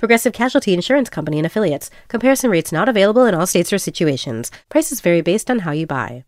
Progressive Casualty Insurance Company and Affiliates. Comparison rates not available in all states or situations. Prices vary based on how you buy.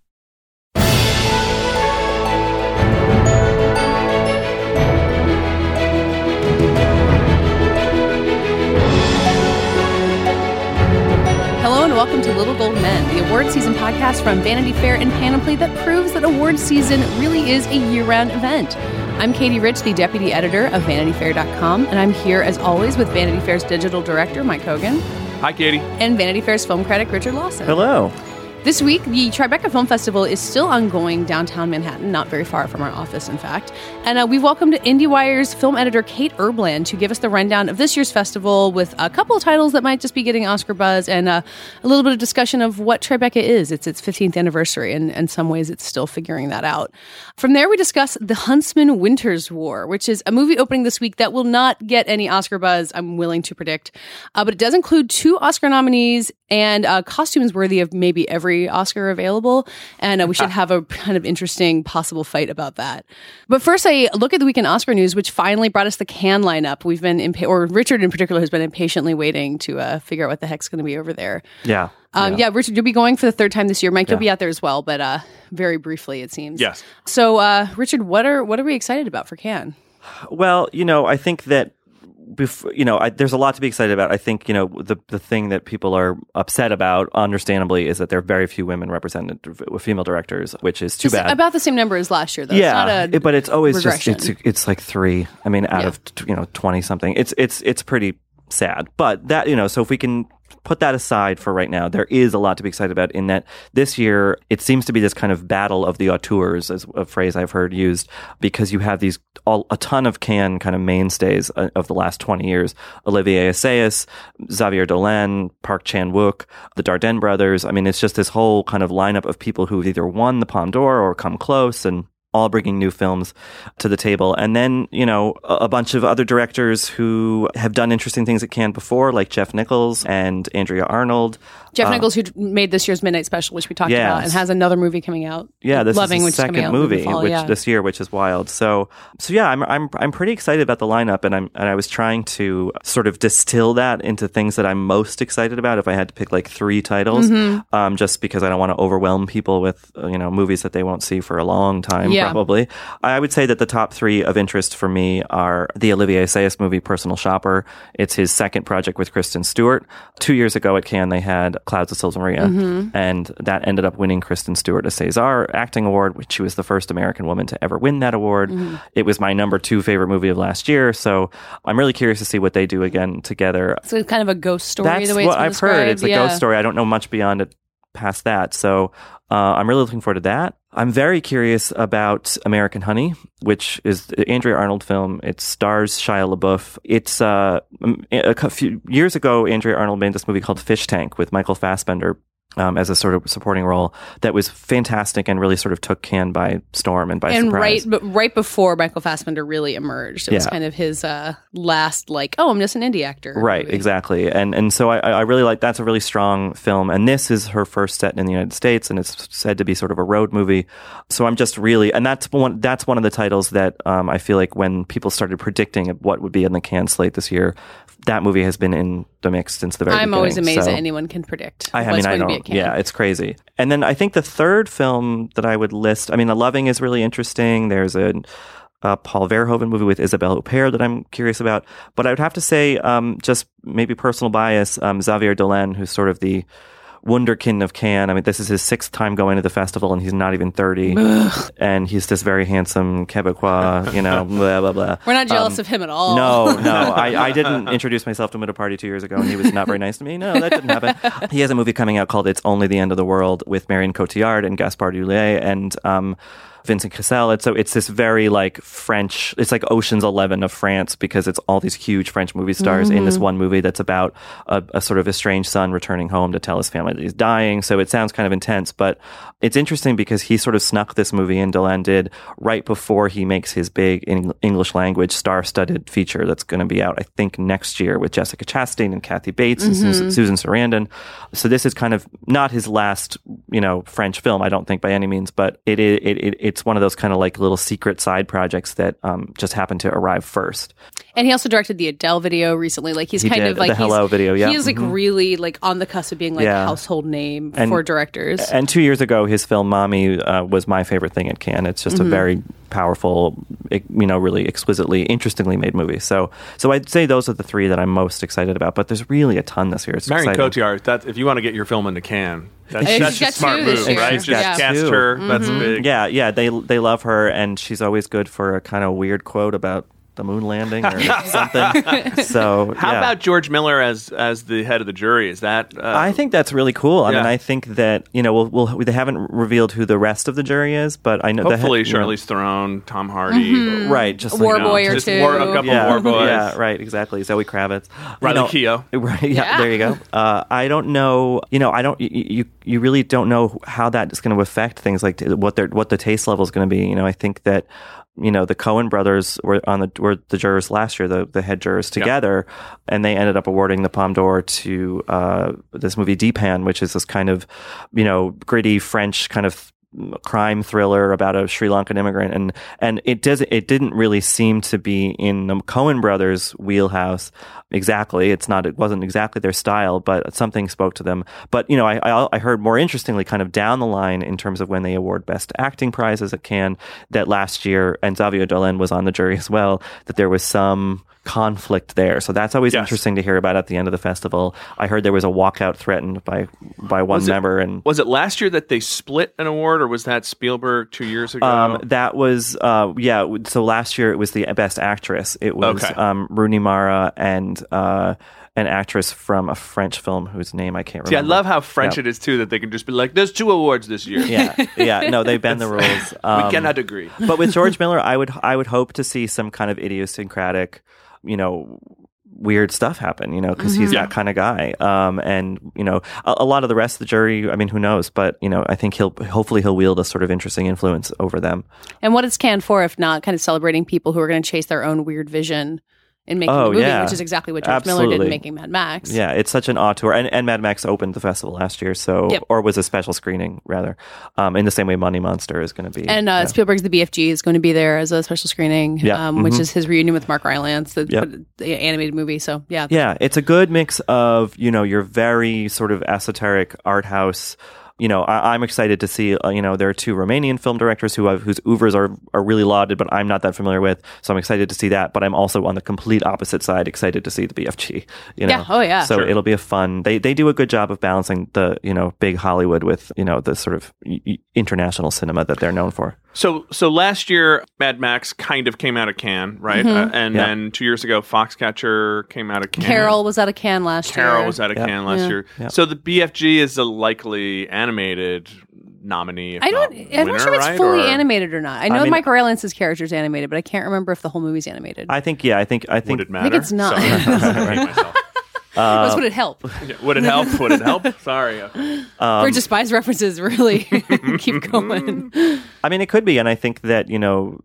Hello and welcome to Little Gold Men, the award season podcast from Vanity Fair and Panoply that proves that award season really is a year round event. I'm Katie Rich, the deputy editor of VanityFair.com, and I'm here as always with Vanity Fair's digital director, Mike Hogan, Hi, Katie. and Vanity Fair's film critic, Richard Lawson. Hello. This week, the Tribeca Film Festival is still ongoing downtown Manhattan, not very far from our office, in fact. And uh, we've welcomed IndieWire's film editor Kate Erbland to give us the rundown of this year's festival with a couple of titles that might just be getting Oscar buzz and uh, a little bit of discussion of what Tribeca is. It's its 15th anniversary, and in some ways, it's still figuring that out. From there, we discuss The Huntsman Winter's War, which is a movie opening this week that will not get any Oscar buzz, I'm willing to predict. Uh, but it does include two Oscar nominees and uh, costumes worthy of maybe every Oscar available. And uh, we should have a kind of interesting possible fight about that. But first, I look at the weekend Oscar news, which finally brought us the Cannes lineup. We've been, impa- or Richard in particular, has been impatiently waiting to uh, figure out what the heck's going to be over there. Yeah. Um, yeah. Richard, you'll be going for the third time this year. Mike, you'll be out there as well, but uh, very briefly, it seems. Yes. So, uh, Richard, what are what are we excited about for Cannes? Well, you know, I think that you know, I, there's a lot to be excited about. I think, you know, the the thing that people are upset about, understandably, is that there are very few women represented, with female directors, which is too It's bad. about the same number as last year, though. yeah, it's not a it- but it's always regression. just it's it's like three. I mean, out Yeah. of you know twenty something. It's it's it's pretty sad. But that you know, so if we Cannes put that aside for right now, there is a lot to be excited about. In that this year, it seems to be this kind of battle of the auteurs, as a phrase I've heard used, because you have these all, a ton of can kind of mainstays uh, of the last twenty years: Olivier Assayas, Xavier Dolan, Park Chan Wook, the Dardenne brothers. I mean, it's just this whole kind of lineup of people who've either won the Palme d'Or or come close and all bringing new films to the table. And then, you know, a, bunch of other directors who have done interesting things at Cannes before, like Jeff Nichols and Andrea Arnold. Jeff Nichols, who made this year's Midnight Special, which we talked Yes. about, and has another movie coming out. Yeah, this Loving, is the second movie fall, which yeah. this year, which is wild. So, so yeah, I'm I'm I'm pretty excited about the lineup, and I'm and I was trying to sort of distill that into things that I'm most excited about. If I had to pick like three titles, Mm-hmm. um, just because I don't want to overwhelm people with uh, you know movies that they won't see for a long time, Yeah. probably. I would say that the top three of interest for me are the Olivier Assayas movie, Personal Shopper. It's his second project with Kristen Stewart. Two years ago at Cannes, they had Clouds of Sils Maria, and that ended up winning Kristen Stewart a César acting award, which she was the first American woman to ever win that award. It was my number two favorite movie of last year, so I'm really curious to see what they do again together. So it's kind of a ghost story, That's the way what I've heard. It's a described. ghost story. I don't know much beyond it past that. So uh, I'm really looking forward to that. I'm very curious about American Honey, which is the Andrea Arnold film. It stars Shia LaBeouf. It's uh, a few years ago, Andrea Arnold made this movie called Fish Tank with Michael Fassbender. Um, as a sort of supporting role that was fantastic and really sort of took Cannes by storm and by And surprise. right, but right before Michael Fassbender really emerged, it was kind of his uh, last, like, oh, I'm just an indie actor. Right, movie. exactly, and and so I, I really like that's a really strong film, and this is her first set in the United States, and it's said to be sort of a road movie. So I'm just really, and that's one that's one of the titles that um, I feel like when people started predicting what would be in the Cannes slate this year, that movie has been in the mix since the very. Beginning. I'm always amazed so- that anyone can predict. I, I mean, I going to be don't. Yeah, it's crazy. And then I think the third film that I would list. I mean, The Loving is really interesting. There's a, a Paul Verhoeven movie with Isabelle Huppert that I'm curious about. But I would have to say, um, just maybe personal bias, um, Xavier Dolan, who's sort of the wunderkind of Cannes. I mean, this is his sixth time going to the festival, and he's not even 30. and he's this very handsome Quebecois, you know, blah, blah, blah. We're not jealous Um, of him at all. No, no. I, I didn't introduce myself to him at a party two years ago, and he was not very nice to me. No, that didn't happen. He has a movie coming out called "It's Only the End of the World" with Marion Cotillard and Gaspard Ulliel, and um, Vincent Cassel. It's so it's this very like French. It's like Ocean's Eleven of France because it's all these huge French movie stars in this mm-hmm. one movie that's about a, a sort of estranged son returning home to tell his family that he's dying. So it sounds kind of intense, but it's interesting because he sort of snuck this movie in. Dolan did right before he makes his big Eng- English language star-studded feature that's going to be out, I think, next year with Jessica Chastain and Kathy Bates and Susan, mm-hmm. Susan Sarandon. So this is kind of not his last, you know, French film. I don't think by any means, but it is it, it, it's one of those kind of like little secret side projects that um, just happened to arrive first. And he also directed the Adele video recently. Like he's He kind did, of like the Hello video, yeah. He is like really like on the cusp of being like Yeah. a household name And- for directors. And two years ago, his film "Mommy" uh, was my favorite thing at Cannes. It's just a very powerful, you know, really exquisitely, interestingly made movie. So, so I'd say those are the three that I'm most excited about. But there's really a ton this year. It's Marion exciting. Cotillard, that if you want to get your film into Cannes, that's, She's that's got a smart two this move, year. right? She's Just got cast two. her. That's mm-hmm. big. Yeah, yeah, they they love her, and she's always good for a kind of weird quote about the moon landing or something. So, How yeah. about George Miller as as the head of the jury? Is that? Uh, I think that's really cool. I Yeah. mean, I think that you know, we'll, we'll, they haven't revealed who the rest of the jury is, but I know the hopefully head- you know- Charlize Theron, Tom Hardy, right? Just War like, Boy or two. war- a couple yeah, war boys. Yeah, right. Exactly. Zoe Kravitz, Riley You Keough. Right. Yeah, Yeah. There you go. Uh, I don't know. You know, I don't. You, you you really don't know how that is going to affect things like t- what their what the taste level is going to be. You know, I think that. You know, the Coen brothers were on the were the jurors last year, the the head jurors together, and they ended up awarding the Palme d'Or to uh, this movie Dheepan, which is this kind of, you know, gritty French kind of crime thriller about a Sri Lankan immigrant, and and it does it didn't really seem to be in the Coen brothers' wheelhouse exactly. It's not it wasn't exactly their style, but something spoke to them. But you know, I I, I heard more interestingly, kind of down the line in terms of when they award best acting prizes at Cannes, that last year and Xavier Dolan was on the jury as well. That there was some conflict there. So that's always Yes. interesting to hear about at the end of the festival. I heard there was a walkout threatened by by one Was it- member and Was it last year that they split an award, or was that Spielberg two years ago? Um, that was uh, yeah. So last year it was the best actress. It was Okay. um, Rooney Mara and uh, an actress from a French film whose name I can't remember. See, I love how French Yeah. it is too that they can just be like, "There's two awards this year. Yeah, yeah. No, they bend the rules. Um, we cannot agree." but with George Miller, I would I would hope to see some kind of idiosyncratic, you know, weird stuff happen. You know, because he's Yeah. that kind of guy. Um, and you know, a, a lot of the rest of the jury. I mean, who knows? But you know, I think he'll hopefully he'll wield a sort of interesting influence over them. And what is Cannes for if not kind of celebrating people who are going to chase their own weird vision in making Oh, a movie, yeah. which is exactly what George Miller did in making Mad Max. Yeah, it's such an auteur, and, and Mad Max opened the festival last year, so Yep. or was a special screening rather, um, in the same way Money Monster is going to be. And uh, yeah. Spielberg's The BFG is going to be there as a special screening, Yeah. um, which Mhm. is his reunion with Mark Rylance, the, Yep. the animated movie. So yeah, yeah, it's a good mix of you know your very sort of esoteric art house. You know, I, I'm excited to see. Uh, you know, there are two Romanian film directors who have, whose oeuvres are are really lauded, but I'm not that familiar with. So I'm excited to see that. But I'm also on the complete opposite side, excited to see the BFG. You know, Yeah. Oh, yeah. So Sure. it'll be a fun. They they do a good job of balancing the you know big Hollywood with you know the sort of y- y- international cinema that they're known for. So, so last year, Mad Max kind of came out of Cannes, right? Uh, and Yeah. then two years ago, Foxcatcher came out of Cannes. Carol was out of Cannes last year. Carol was out of Yeah. Cannes last Yeah. year. Yeah. So the BFG is a likely animated nominee. if I don't. not I'm not sure if it's right? fully Or- animated or not. I know mean- Mike Rylance's character is animated, but I can't remember if the whole movie's animated. I think yeah, I think I think Would it matter? it's not. Sorry, I myself. This would it help? Would it help? Would it help? Sorry. For despise references, really keep going. I mean, it could be, and I think that you know,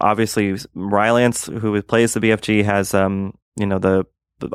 obviously, Rylance, who plays the BFG, has um, you know, the, the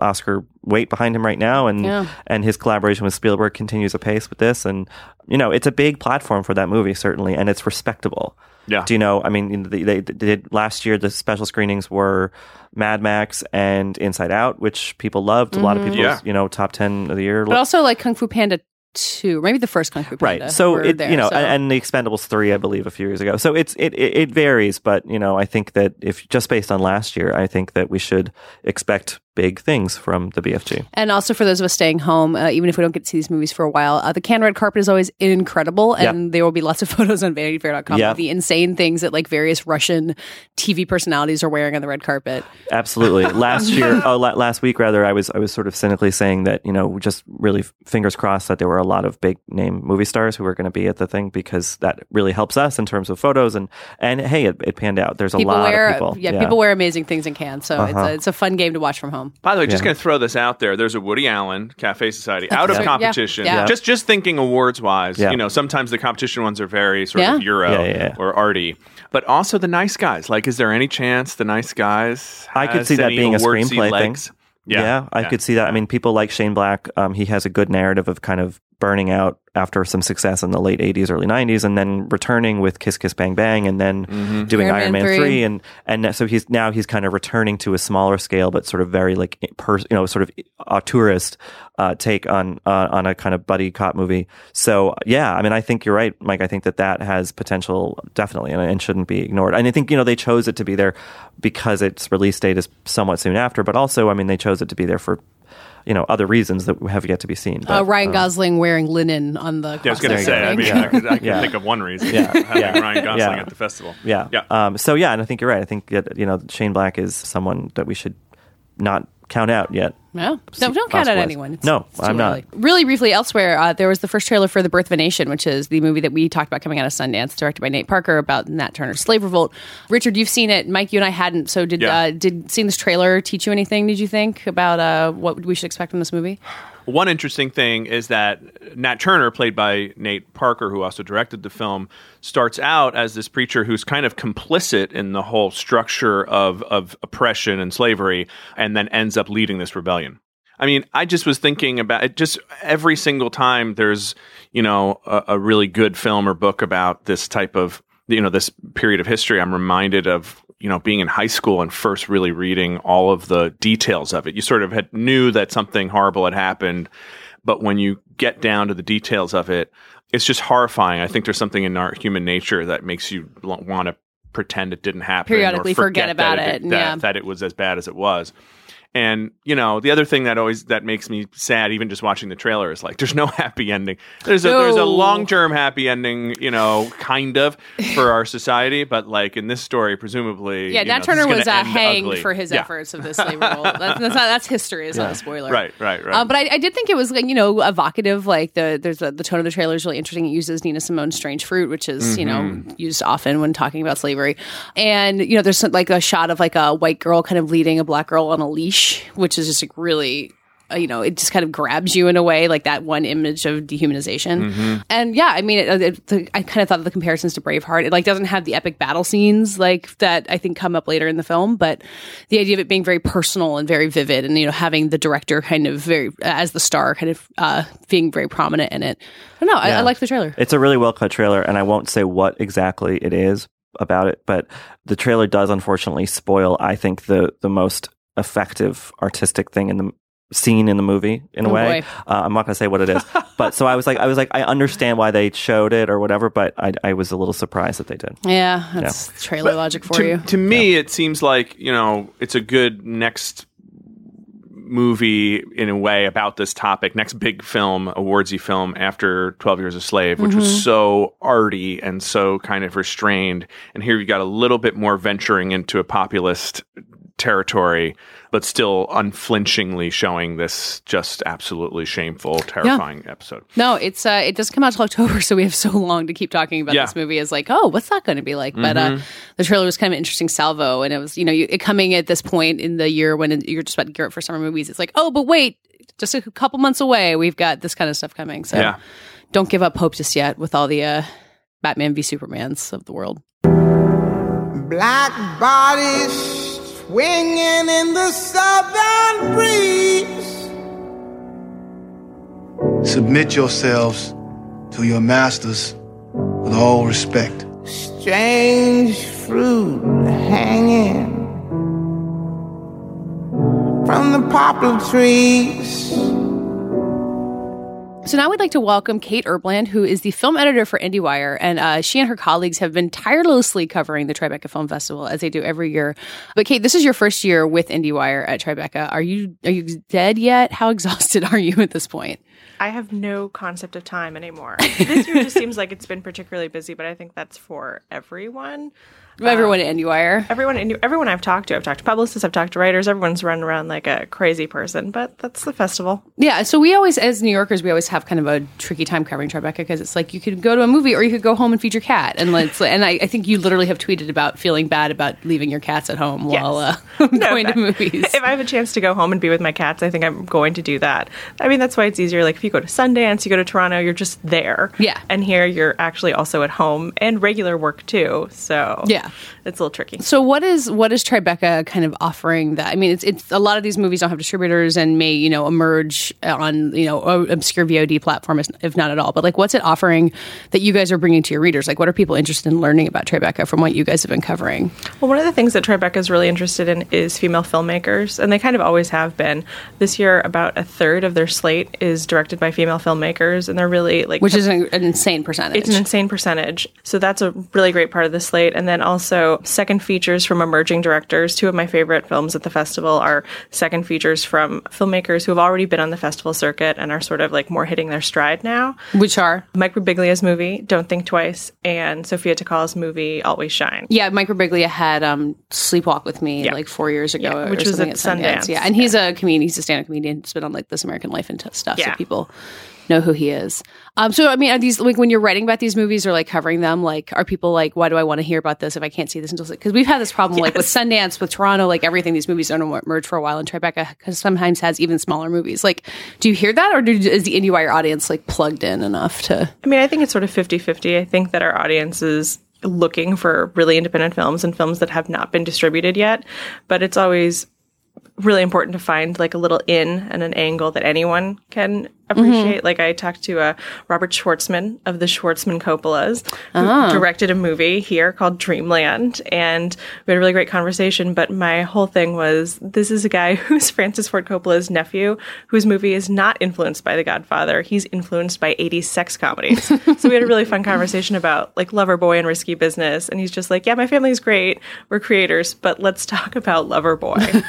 Oscar weight behind him right now, and Yeah. and his collaboration with Spielberg continues apace with this, and you know, it's a big platform for that movie certainly, and it's respectable. Yeah. Do you know? I mean, they, they did last year. The special screenings were Mad Max and Inside Out, which people loved. A lot of mm-hmm. people, Yeah. you know, top ten of the year. But also like Kung Fu Panda two, maybe the first Kung Fu Panda. right so it there, you know so- and, and the expendables 3 i believe a few years ago so it's it, it it varies but you know i think that if just based on last year i think that we should expect big things from the bfg And also for those of us staying home, uh, even if we don't get to see these movies for a while, uh, the Cannes red carpet is always incredible, and there will be lots of photos on VanityFair.com Yeah. of the insane things that like various Russian TV personalities are wearing on the red carpet. absolutely last year oh la- last week rather i was i was sort of cynically saying that you know just really fingers crossed that there were a lot of big name movie stars who were going to be at the thing because that really helps us in terms of photos and and hey, it, it panned out. There's a People lot wear of people. yeah, people wear amazing things in Cannes, so Uh-huh. a, it's a fun game to watch from home. By the way, just going to throw this out there. There's a Woody Allen Cafe Society out of Yeah. competition. Yeah. Just just thinking awards wise, Yeah. you know, sometimes the competition ones are very sort Yeah. of Euro Yeah, yeah, yeah. or arty, but also the nice guys. Like, is there any chance the nice guys? I could see that being a awardsy screenplay thing. legs? Yeah, I could see that. I mean, people like Shane Black. Um, he has a good narrative of kind of burning out after some success in the late '80s, early '90s, and then returning with Kiss Kiss Bang Bang, and then Mm-hmm. doing Iron Iron Man Man 3. three, and and so he's now he's kind of returning to a smaller scale, but sort of very like per, you know sort of auteurist uh, take on uh, on a kind of buddy cop movie. So yeah, I mean, I think you're right, Mike. I think that that has potential definitely, and, and shouldn't be ignored. And I think you know they chose it to be there because its release date is somewhat soon after, but also I mean they chose it to be there for you know other reasons that have yet to be seen. Uh, Ryan Gosling wearing linen on the. Yeah, I was going to say. I thing. mean, I, could, I can Yeah. think of one reason. Yeah. having Yeah. Ryan Gosling Yeah. at the festival. yeah, yeah. Um, so yeah, and I think you're right. I think that you know Shane Black is someone that we should not count out yet. No, no, don't count out anyone. It's- No, it's I'm not. early. Really briefly, elsewhere, uh, there was the first trailer for The Birth of a Nation, which is the movie that we talked about coming out of Sundance, directed by Nate Parker about Nat Turner's slave revolt. Richard, you've seen it. Mike, you and I hadn't. So did Yeah. uh, did seeing this trailer teach you anything? Did you think about uh, what we should expect from this movie? One interesting thing is that Nat Turner, played by Nate Parker, who also directed the film, starts out as this preacher who's kind of complicit in the whole structure of, of oppression and slavery, and then ends up leading this rebellion. I mean, I just was thinking about it. Just every single time there's, you know, a, a really good film or book about this type of, you know, this period of history, I'm reminded of, you know, being in high school and first really reading all of the details of it. You sort of had knew that something horrible had happened, but when you get down to the details of it, it's just horrifying. I think there's something in our human nature that makes you want to pretend it didn't happen, Periodically or forget that about it, that, yeah. that it was as bad as it was. And you know, the other thing that always that makes me sad, even just watching the trailer, is like there's no happy ending. There's a there's a long term happy ending, you know, kind of for our society, but like in this story, presumably, Yeah, you Nat know, Turner was uh, hanged ugly. for his Yeah. efforts of this slave revolt. That's, that's, not, that's history. It's not a spoiler. Right, right, right. Um, but I, I did think it was like you know evocative. Like the there's a, the tone of the trailer is really interesting. It uses Nina Simone's "Strange Fruit," which is you know Mm-hmm. used often when talking about slavery. And you know there's like a shot of like a white girl kind of leading a black girl on a leash, which is just like really. uh, You know, it just kind of grabs you in a way, like that one image of dehumanization. Mm-hmm. And yeah, I mean, it, it, the, I kind of thought of the comparisons to Braveheart. It like doesn't have the epic battle scenes like that I think come up later in the film, but the idea of it being very personal and very vivid, and you know, having the director kind of very as the star, kind of uh, being very prominent in it. I don't know. I, I like the trailer. It's a really well cut trailer, and I won't say what exactly it is about it, but the trailer does unfortunately spoil, I think, the the most effective artistic thing in the scene in the movie in a Oh, way. Uh, I'm not going to say what it is, but so I was like, I was like, I understand why they showed it or whatever, but I, I was a little surprised that they did. Yeah, that's trailer logic for to, you. to me, it seems like you know it's a good next movie in a way about this topic. Next big film, awardsy film after Twelve Years a Slave, which Mm-hmm. was so arty and so kind of restrained, and here you got a little bit more venturing into a populist territory, but still unflinchingly showing this just absolutely shameful, terrifying episode. No, it's uh, it doesn't come out till October, so we have so long to keep talking about Yeah. this movie. As like, oh, what's that going to be like? But uh, the trailer was kind of an interesting salvo, and it was you know you, it coming at this point in the year when you're just about to gear up for summer movies. It's like, oh, but wait, just a couple months away, we've got this kind of stuff coming. So Yeah. don't give up hope just yet with all the uh, Batman v Supermans of the world. Black bodies swinging in the southern breeze. Submit yourselves to your masters with all respect. Strange fruit hanging from the poplar trees. So now we'd like to welcome Kate Erbland, who is the film editor for IndieWire, and uh, she and her colleagues have been tirelessly covering the Tribeca Film Festival as they do every year. But Kate, this is your first year with IndieWire at Tribeca. Are you are you dead yet? How exhausted are you at this point? I have no concept of time anymore. this year just seems like it's been particularly busy, but I think that's for everyone. Everyone at IndieWire. Everyone, everyone I've talked to, I've talked to publicists, I've talked to writers. Everyone's running around like a crazy person, but that's the festival. Yeah, so we always, as New Yorkers, we always have kind of a tricky time covering Tribeca because it's like you could go to a movie or you could go home and feed your cat, and let's. And I, I think you literally have tweeted about feeling bad about leaving your cats at home Yes. while uh, No, going to movies. If I have a chance to go home and be with my cats, I think I'm going to do that. I mean, that's why it's easier. Like if you go to Sundance, you go to Toronto, you're just there. Yeah. And here you're actually also at home and regular work too. So Yeah. It's a little tricky. So what is what is Tribeca kind of offering that? I mean, it's it's a lot of these movies don't have distributors and may you know emerge on you know obscure VOD platform if- if not at all. But like, what's it offering that you guys are bringing to your readers? Like, what are people interested in learning about Tribeca from what you guys have been covering? Well, one of the things that Tribeca is really interested in is female filmmakers, and they kind of always have been. This year, about a third of their slate is directed by female filmmakers, and they're really like Which is an, an insane percentage. It's an insane percentage. So that's a really great part of the slate. And then also second features from emerging directors. Two of my favorite films at the festival are second features from filmmakers who have already been on the festival circuit and are sort of like more hitting their stride now. which are Mike Birbiglia's movie, Don't Think Twice, and Sophia Takal's movie, Always Shine. Yeah, Mike Birbiglia had um, Sleepwalk with me Yeah. like four years ago, Yeah, which was something at Sundance. Yeah, and he's a comedian. He's a stand-up comedian. He's been on like This American Life and t- stuff, so Yeah. people know who he is. Um, so I mean, are these like when you're writing about these movies or like covering them? Like, are people like, why do I want to hear about this if I can't see this until? Because we've had this problem like with Sundance, with Toronto, like everything. These movies don't emerge for a while, and Tribeca because sometimes has even smaller movies. Like, do you hear that, or do, is the IndieWire audience like plugged in enough to? I mean, I think it's sort of 50 50. I think that our audience is looking for really independent films and films that have not been distributed yet. But it's always really important to find like a little in and an angle that anyone can appreciate. Like I talked to uh, Robert Schwartzman of the Schwartzman Coppolas, who directed a movie here called Dreamland, and we had a really great conversation. But my whole thing was, this is a guy who's Francis Ford Coppola's nephew, whose movie is not influenced by The Godfather. He's influenced by 80s sex comedies. so we had a really fun conversation about like Loverboy and Risky Business, and he's just like, yeah, my family's great, we're creators, but let's talk about Loverboy.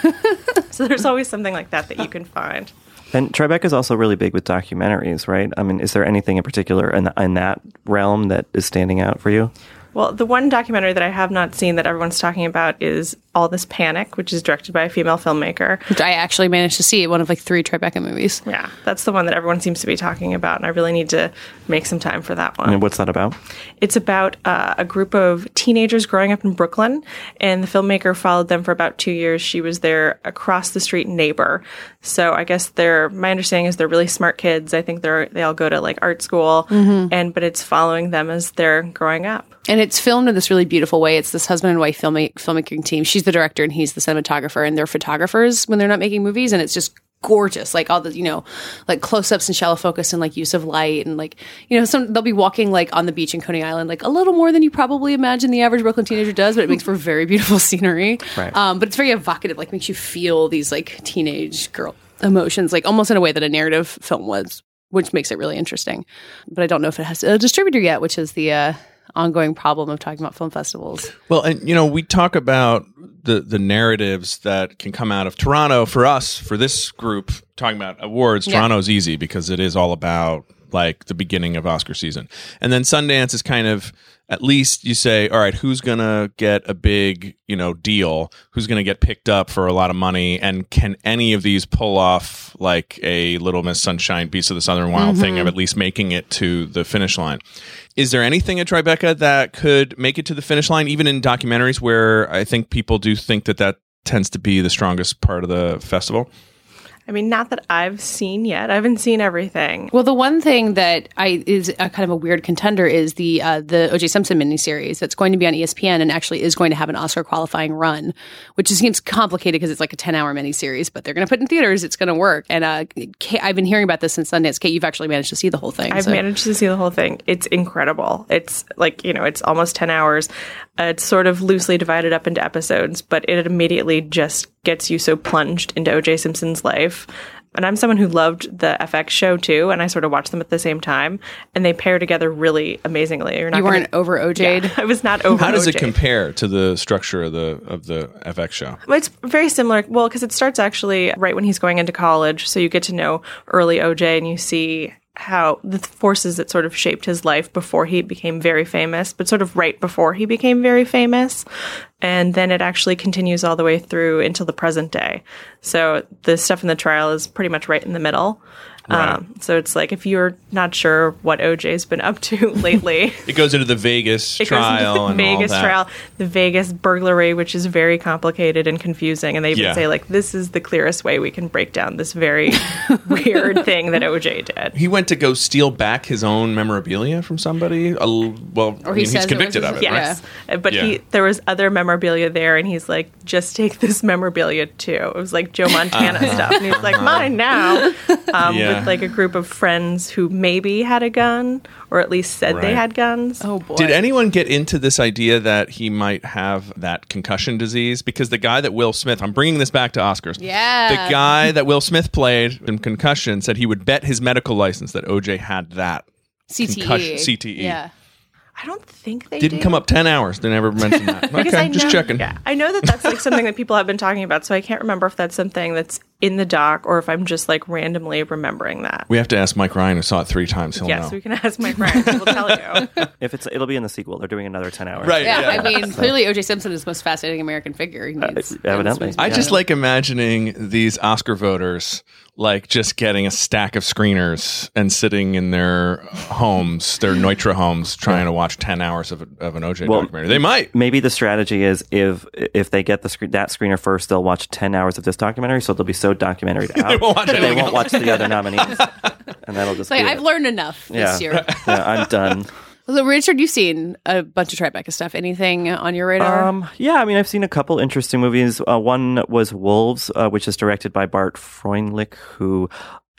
so there's always something like that that you can find. And Tribeca is also really big with documentaries, right? I mean, is there anything in particular in, in that realm that is standing out for you? Well, the one documentary that I have not seen that everyone's talking about is All This Panic, which is directed by a female filmmaker. Which I actually managed to see one of like three Tribeca movies. Yeah, that's the one that everyone seems to be talking about, and I really need to make some time for that one. And what's that about? It's about uh, a group of teenagers growing up in Brooklyn, and the filmmaker followed them for about two years. She was their across the street neighbor. So I guess they're my understanding is they're really smart kids. I think they're they all go to like art school, and but it's following them as they're growing up. And it's filmed in this really beautiful way. It's this husband and wife filmma- filmmaking team. She's the director and he's the cinematographer, and they're photographers when they're not making movies. And it's just gorgeous, like all the you know, like close ups and shallow focus and like use of light and like you know, some they'll be walking like on the beach in Coney Island, like a little more than you probably imagine the average Brooklyn teenager does, but it makes for very beautiful scenery. Right. Um, but it's very evocative, like makes you feel these like teenage girl emotions, like almost in a way that a narrative film was, which makes it really interesting. But I don't know if it has a distributor yet, which is the uh, ongoing problem of talking about film festivals. Well, and you know, we talk about the the narratives that can come out of Toronto for us for this group talking about awards. Yeah. Toronto's easy because it is all about like the beginning of Oscar season, and then Sundance is kind of at least you say, all right, who's gonna get a big you know deal? Who's gonna get picked up for a lot of money? And can any of these pull off like a Little Miss Sunshine, Beast of the Southern Wild thing mm-hmm. of at least making it to the finish line? Is there anything at Tribeca that could make it to the finish line, even in documentaries where I think people do think that that tends to be the strongest part of the festival? I mean, not that I've seen yet. I haven't seen everything. Well, the one thing that I is a kind of a weird contender is the uh, the O.J. Simpson miniseries that's going to be on ESPN and actually is going to have an Oscar qualifying run, which seems complicated because it's like a ten hour miniseries, but they're going to put in theaters. It's going to work. And uh, Kate, I've been hearing about this since Sundance. Kate, you've actually managed to see the whole thing. I've so- managed to see the whole thing. It's incredible. It's like, you know, it's almost 10 hours. It's sort of loosely divided up into episodes, but it immediately just gets you so plunged into OJ Simpson's life. And I'm someone who loved the FX show too, and I sort of watched them at the same time, and they pair together really amazingly. You're not You weren't gonna- over OJ'd. Yeah, I was not over. How does it compare to the structure of the of the FX show? Well, It's very similar. Well, because it starts actually right when he's going into college. So you get to know early OJ and you see how the forces that sort of shaped his life before he became very famous, but sort of right before he became very famous. And then it actually continues all the way through until the present day. So the stuff in the trial is pretty much right in the middle. Um, so it's like if you're not sure what OJ's been up to lately, It goes into the Vegas it trial goes into the and Vegas all that. trial, the Vegas burglary, which is very complicated and confusing. And they even Yeah. say like, this is the clearest way we can break down this very weird thing that OJ did. He went to go steal back his own memorabilia from somebody. A l- well, I Or he mean, he's says it convicted of it, yeah. right? Yes, Uh, but Yeah. he there was other memorabilia there, and he's like, just take this memorabilia too. It was like Joe Montana stuff, and he's like, mine now. Um, Yeah. With like a group of friends who maybe had a gun, or at least said they had guns. Oh boy. Did anyone get into this idea that he might have that concussion disease? Because the guy that Will Smith, I'm bringing this back to Oscars. Yeah. The guy that Will Smith played in Concussion said he would bet his medical license that OJ had that. CTE. concussion- CTE. Yeah. I don't think they Didn't do. come up 10 hours. They never mentioned that. Because okay, I just know, checking. Yeah, I know that that's like something that people have been talking about. So I can't remember if that's something that's in the doc or if I'm just like randomly remembering that. We have to ask Mike Ryan, who saw it three times. He'll yes, know. we can ask my friends. We'll tell you. If it's, it'll be in the sequel. They're doing another ten hours. Right. Yeah, Yeah. I mean, clearly OJ Simpson is the most fascinating American figure. He uh, needs, evidently. I Yeah. just like imagining these Oscar voters like just getting a stack of screeners and sitting in their homes, their Neutra homes, trying to watch ten hours of, of an OJ Well, documentary. They might. Maybe the strategy is if if they get the screen, that screener first, they'll watch ten hours of this documentary, so they'll be so documentary out. They won't watch they won't watch the other nominees, and that'll just. Like, be I've it. learned enough Yeah. this year. yeah, I'm done. So, Richard, you've seen a bunch of Tribeca stuff. Anything on your radar? Um, yeah, I mean, I've seen a couple interesting movies. Uh, one was Wolves, uh, which is directed by Bart Freundlich, who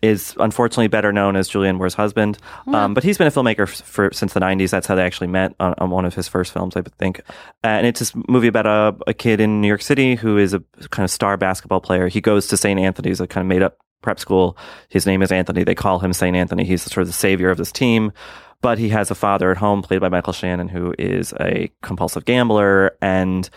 is unfortunately better known as Julianne Moore's husband. Um, but he's been a filmmaker f- for since the 90s. That's how they actually met on, on one of his first films, I think. And it's this movie about a, a kid in New York City who is a kind of star basketball player. He goes to St. Anthony's, a kind of made up prep school. His name is Anthony. They call him St. Anthony. He's sort of the savior of this team. But he has a father at home, played by Michael Shannon, who is a compulsive gambler. And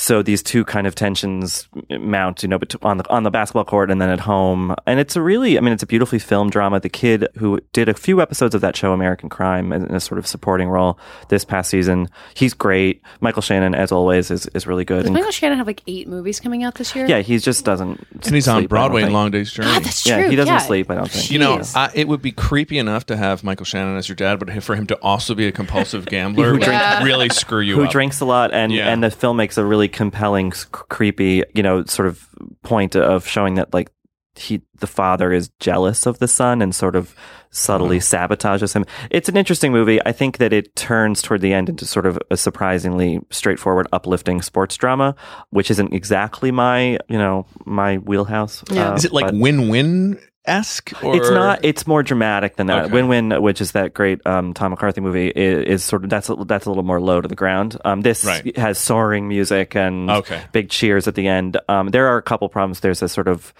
so these two kind of tensions mount, you know, on the on the basketball court and then at home. And it's a really, I mean, it's a beautifully filmed drama. The kid who did a few episodes of that show, American Crime, in a sort of supporting role this past season, he's great. Michael Shannon, as always, is is really good. Does And- Michael Shannon have like eight movies coming out this year? yeah, he just doesn't. And he's on sleep, I don't Broadway in. Long Day's Journey. God, that's true. Yeah, he doesn't yeah. sleep. I don't think. You know, I, it would be creepy enough to have Michael Shannon as your dad, but for him to also be a compulsive gambler Who would drinks- really screw you who up. drinks a lot and Yeah. and the film makes a really compelling s- creepy you know sort of point of showing that like he the father is jealous of the son and sort of subtly sabotages him. It's an interesting movie. I think that it turns toward the end into sort of a surprisingly straightforward uplifting sports drama which isn't exactly my you know my wheelhouse Yeah. uh, Is it like but- win-win esque? it's not. It's more dramatic than that. Okay. Win Win, which is that great um, Tom McCarthy movie, is, is sort of that's a, that's a little more low to the ground. Um, this Right. has soaring music and Okay. big cheers at the end. Um, there are a couple problems. There's a sort of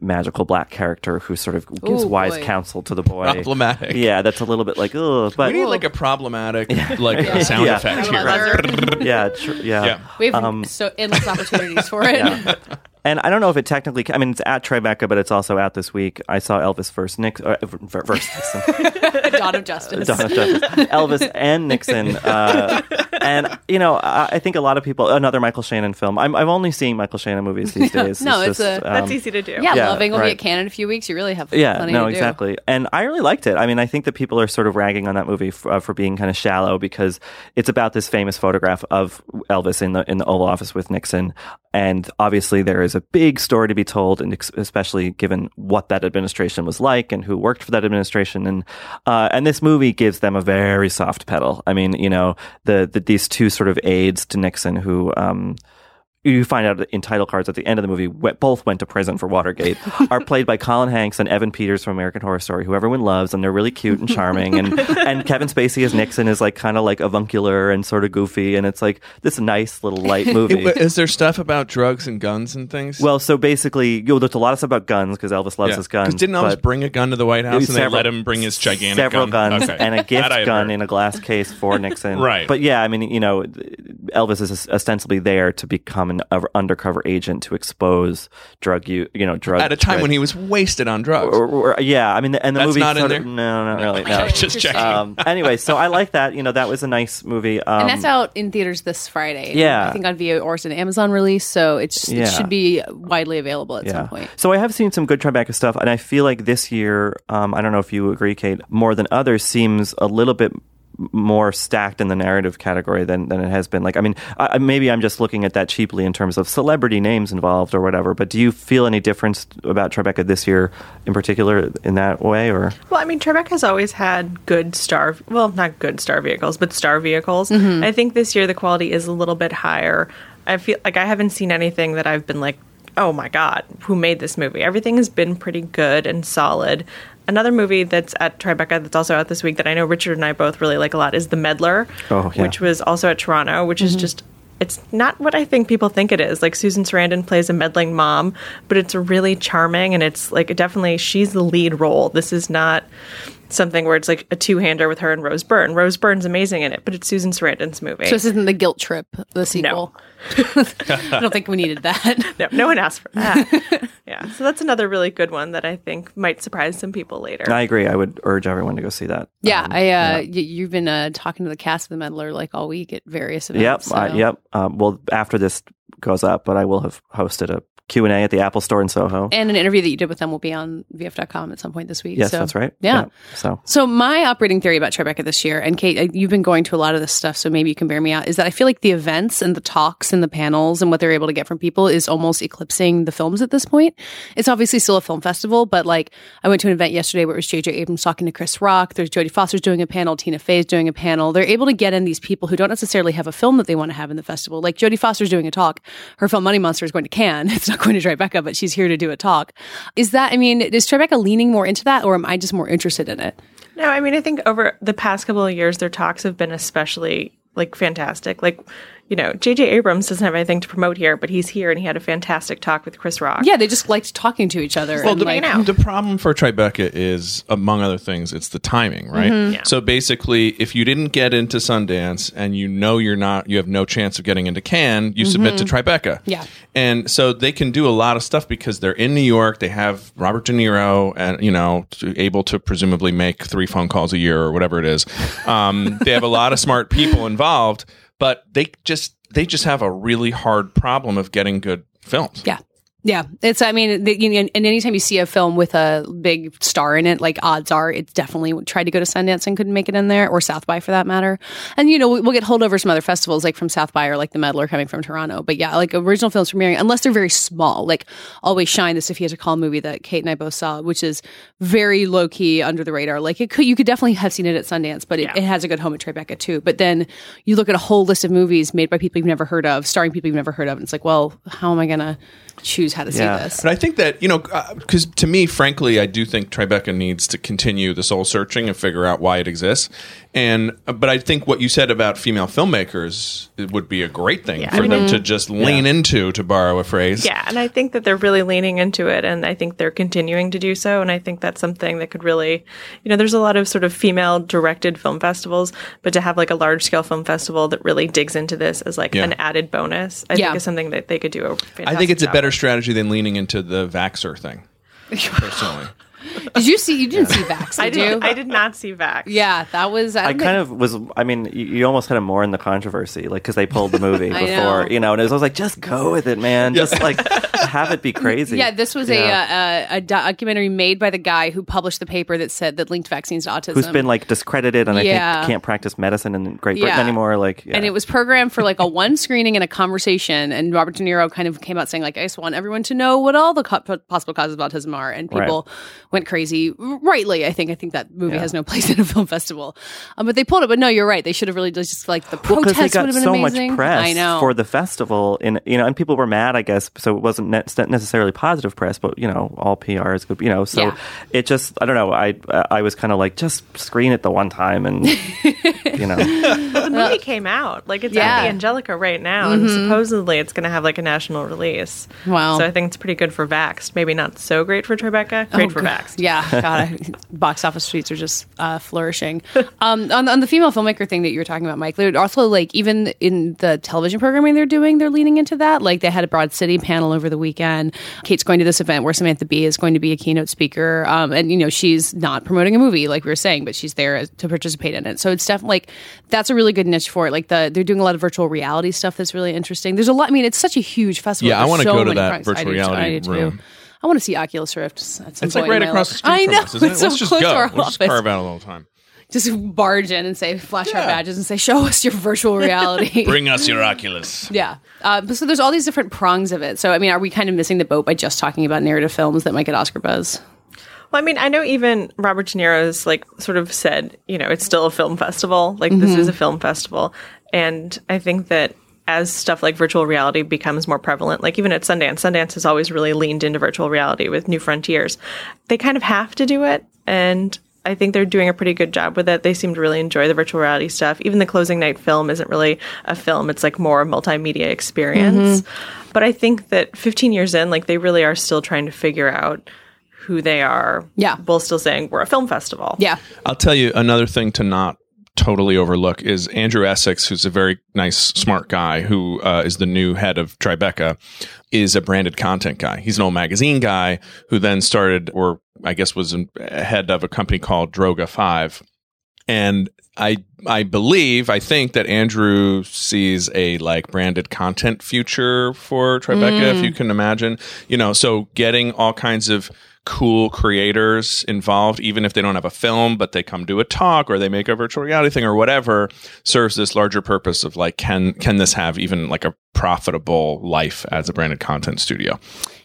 magical black character who sort of gives Ooh, wise boy. counsel to the boy. Problematic. Yeah, that's a little bit like oh, but we need like a problematic like Yeah. sound Yeah. effect here. yeah, tr- yeah. Yeah. We have Um, so endless opportunities for it. And I don't know if it technically. I mean, it's at Tribeca, but it's also out this week. I saw Elvis first Nick uh, ver- Nixon. Dawn of Justice. Donald Justice, Elvis and Nixon. Uh, and you know, I, I think a lot of people. Another Michael Shannon film. I'm I'm only seeing Michael Shannon movies these days. No, it's a- um, That's easy to do. Yeah, Yeah, loving will be right. at Cannes in a few weeks. You really have Yeah, plenty no, to do. exactly. And I really liked it. I mean, I think that people are sort of ragging on that movie for, uh, for being kind of shallow because it's about this famous photograph of Elvis in the in the Oval Office with Nixon, and obviously there is a big story to be told, and especially given what that administration was like and who worked for that administration, and uh, and this movie gives them a very soft pedal. I mean, you know, the, the these two sort of aides to Nixon who. Um, you find out in title cards at the end of the movie, both went to prison for Watergate, are played by Colin Hanks and Evan Peters from American Horror Story, who everyone loves, and they're really cute and charming. And and Kevin Spacey as Nixon is like kind of like avuncular and sort of goofy, and it's like this nice little light movie. Is there stuff about drugs and guns and things? well, so basically, you know, there's a lot of stuff about guns because Elvis loves his guns. Because didn't Elvis but- bring a gun to the White House and they let him bring his gigantic several gun? guns Okay. and a gift gun heard. in a glass case for Nixon. Right. But yeah, I mean, you know, Elvis is ostensibly there to become an uh, undercover agent to expose drug use, you know, drug At a time trade. when he was wasted on drugs. Or- or- yeah, I mean, and the That's movie not in sort there? of, no, not really. No. Just checking. Um, anyway, so I like that. You know, that was a nice movie. Um, and that's out in theaters this Friday. Yeah. I think on VO or it's an Amazon release, so it's, Yeah. it should be widely available at some point. So I have seen some good Tribeca stuff, and I feel like this year, um, I don't know if you agree, Kate, more than others seems a little bit more stacked in the narrative category than, than it has been. Like, I mean, I, maybe I'm just looking at that cheaply in terms of celebrity names involved or whatever. But do you feel any difference about Tribeca this year, in particular, in that way? Or Well, I mean, Tribeca has always had good star, well, not good star vehicles, but star vehicles. Mm-hmm. I think this year the quality is a little bit higher. I feel like I haven't seen anything that I've been like, oh my God, who made this movie? Everything has been pretty good and solid. Another movie that's at Tribeca that's also out this week that I know Richard and I both really like a lot is The Meddler, Oh, yeah. which was also at Toronto, which is mm-hmm. just it's not what I think people think it is. Like Susan Sarandon plays a meddling mom, but it's really charming and it's like definitely she's the lead role. This is not something where it's like a two-hander with her and Rose Byrne. Rose Byrne's amazing in it, but it's Susan Sarandon's movie. So this isn't the guilt trip, the sequel. I don't think we needed that. no, no one asked for that. yeah, so that's another really good one that I think might surprise some people later. I agree. I would urge everyone to go see that. Yeah, Um, I uh, y- you've been uh, talking to the cast of the Meddler like all week at various events. Yep. so- Uh, yep. Um, well, after this goes up, but I will have hosted a Q&A at the Apple Store in Soho. And an interview that you did with them will be on VF.com at some point this week. yes, so- that's right. Yeah. So So my operating theory about Tribeca this year, and Kate, you've been going to a lot of this stuff, so maybe you can bear me out, is that I feel like the events and the talks and the panels and what they're able to get from people is almost eclipsing the films at this point. It's obviously still a film festival, but like I went to an event yesterday where it was J.J. Abrams talking to Chris Rock. There's Jodie Foster's doing a panel, Tina Fey's doing a panel. They're able to get in these people who don't necessarily have a film that they want to have in the festival. Like Jodie Foster's doing a talk. Her film Money Monster is going to Cannes. It's not going to Tribeca, but she's here to do a talk. Is that, I mean, is Tribeca leaning more into that or am I just more interested in it? No, I mean, I think over the past couple of years, their talks have been especially like fantastic. Like, you know, J.J. Abrams doesn't have anything to promote here, but he's here and he had a fantastic talk with Chris Rock. Yeah, they just liked talking to each other. Well, and the, like, the problem for Tribeca is, among other things, it's the timing, right? Mm-hmm. Yeah. So basically, if you didn't get into Sundance and you know you're not, you have no chance of getting into Cannes, you submit to Tribeca. Mm-hmm. Yeah. and so they can do a lot of stuff because they're in New York. They have Robert De Niro, and you know, to, able to presumably make three phone calls a year or whatever it is. Um, they have a lot of smart people involved, but they just they just have a really hard problem of getting good films. Yeah. Yeah, it's. I mean, the, you know, and anytime you see a film with a big star in it, like odds are it's definitely tried to go to Sundance and couldn't make it in there, or South by for that matter. And you know, we- we'll get hold holdovers from other festivals, like from South by or like the Meddler coming from Toronto. But yeah, like original films premiering, unless they're very small, like Always Shine, the Sophia Takal movie that Kate and I both saw, which is very low key, under the radar. Like it could, you could definitely have seen it at Sundance, but it, it has a good home at Tribeca too. But then you look at a whole list of movies made by people you've never heard of, starring people you've never heard of, and it's like, well, how am I gonna choose how to Yeah. see this? But I think that you know, because to me, frankly, I do think Tribeca needs to continue the soul searching and figure out why it exists. And uh, but I think what you said about female filmmakers it would be a great thing Yeah. for them to mm-hmm. just lean into, to borrow a phrase. Yeah, and I think that they're really leaning into it, and I think they're continuing to do so. And I think that's something that could really, you know, there's a lot of sort of female directed film festivals, but to have like a large scale film festival that really digs into this as like Yeah. an added bonus, I Yeah. think is something that they could do. A fantastic I think it's a better strategy than leaning into the Vaxer thing. Personally, Did you see? You didn't see Vax, I did you? did. I did not see Vax. yeah, that was. I kind of was. I mean, you, you almost kind of more in the controversy, like because they pulled the movie before, know. you know, and it was, I was like, just go with it, man. Just like have it be crazy. Yeah, this was Yeah. a, uh, a documentary made by the guy who published the paper that said that linked vaccines to autism. who's been like discredited and I think can't practice medicine in Great Britain Yeah. anymore. Like, yeah. And it was programmed for like a one screening and a conversation. And Robert De Niro kind of came out saying like, I just want everyone to know what all the co- possible causes of autism are. And people went went crazy. Rightly, I think. I think that movie Yeah. has no place in a film festival. Um, but they pulled it. But no, you're right. They should have really just like the Well, because would have been so amazing. much press I know. for the festival, and you know, and people were mad, I guess. So it wasn't ne- necessarily positive press, but you know, all PR is good. You know, so Yeah. it just, I don't know. I I was kind of like, just screen it the one time, and you know, the movie came out. Like it's Yeah. Mm-hmm. at the Angelica right now, and supposedly it's going to have like a national release. Wow. So I think it's pretty good for Vaxxed. Maybe not so great for Tribeca. Great Oh, for God. Vaxxed. Yeah, God, box office streets are just uh, flourishing. Um, on, on the female filmmaker thing that you were talking about, Mike, they're also like even in the television programming they're doing, they're leaning into that. Like they had a Broad City panel over the weekend. Kate's going to this event where Samantha Bee is going to be a keynote speaker, um, and you know she's not promoting a movie like we were saying, but she's there to participate in it. So it's definitely like that's a really good niche for it. Like the they're doing a lot of virtual reality stuff that's really interesting. There's a lot. I mean, it's such a huge festival. Yeah, I wanna so go to that prongs. virtual I do too. reality I do room. I want to see Oculus Rift. At some It's like right across the street I know. from us, it? it's Let's so just close go. to our We'll just office. carve out a little time. Just barge in and say, flash our badges and say, show us your virtual reality. Bring us your Oculus. yeah. Uh, so there's all these different prongs of it. So, I mean, are we kind of missing the boat by just talking about narrative films that might get Oscar buzz? Well, I mean, I know even Robert De Niro's like sort of said, you know, it's still a film festival. Like this mm-hmm. is a film festival, and I think that as stuff like virtual reality becomes more prevalent, like even at Sundance, Sundance has always really leaned into virtual reality with New Frontiers. They kind of have to do it, and I think they're doing a pretty good job with it. They seem to really enjoy the virtual reality stuff. Even the closing night film isn't really a film; it's like more a multimedia experience. Mm-hmm. But I think that 15 years in, like they really are still trying to figure out who they are Yeah. while still saying we're a film festival. Yeah. I'll tell you another thing to not totally overlook is Andrew Essex, who's a very nice, smart guy who uh, is the new head of Tribeca, is a branded content guy. He's an old magazine guy who then started, or I guess was in- head of a company called Droga Five, and I I believe I think that Andrew sees a like branded content future for Tribeca, if you can imagine. You know, so getting all kinds of cool creators involved, even if they don't have a film, but they come do a talk or they make a virtual reality thing or whatever, serves this larger purpose of like, can can this have even like a profitable life as a branded content studio?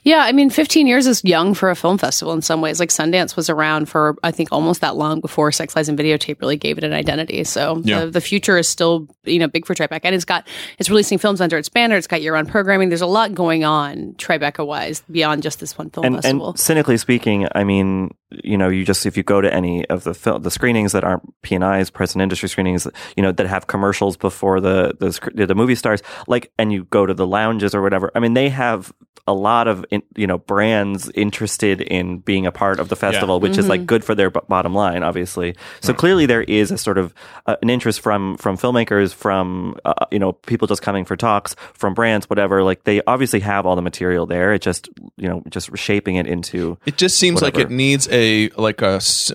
Yeah, I mean, 15 years is young for a film festival in some ways. Like Sundance was around for, I think, almost that long before Sex Lies and Videotape really gave it an identity. So Yeah. the, the future is still, you know, big for Tribeca. And it's got, it's releasing films under its banner. It's got year-round programming. There's a lot going on Tribeca-wise beyond just this one film and, festival. and cynically speaking, I mean, you know, you just if you go to any of the fil- the screenings that aren't P and I's, present industry screenings, you know, that have commercials before the the sc- the movie stars, like, and you go to the lounges or whatever. I mean, they have a lot of in, you know brands interested in being a part of the festival, which is like good for their b- bottom line, obviously. So clearly, there is a sort of uh, an interest from from filmmakers, from uh, you know people just coming for talks, from brands, whatever. Like they obviously have all the material there. It just you know just shaping it into It just seems like it needs a like a s-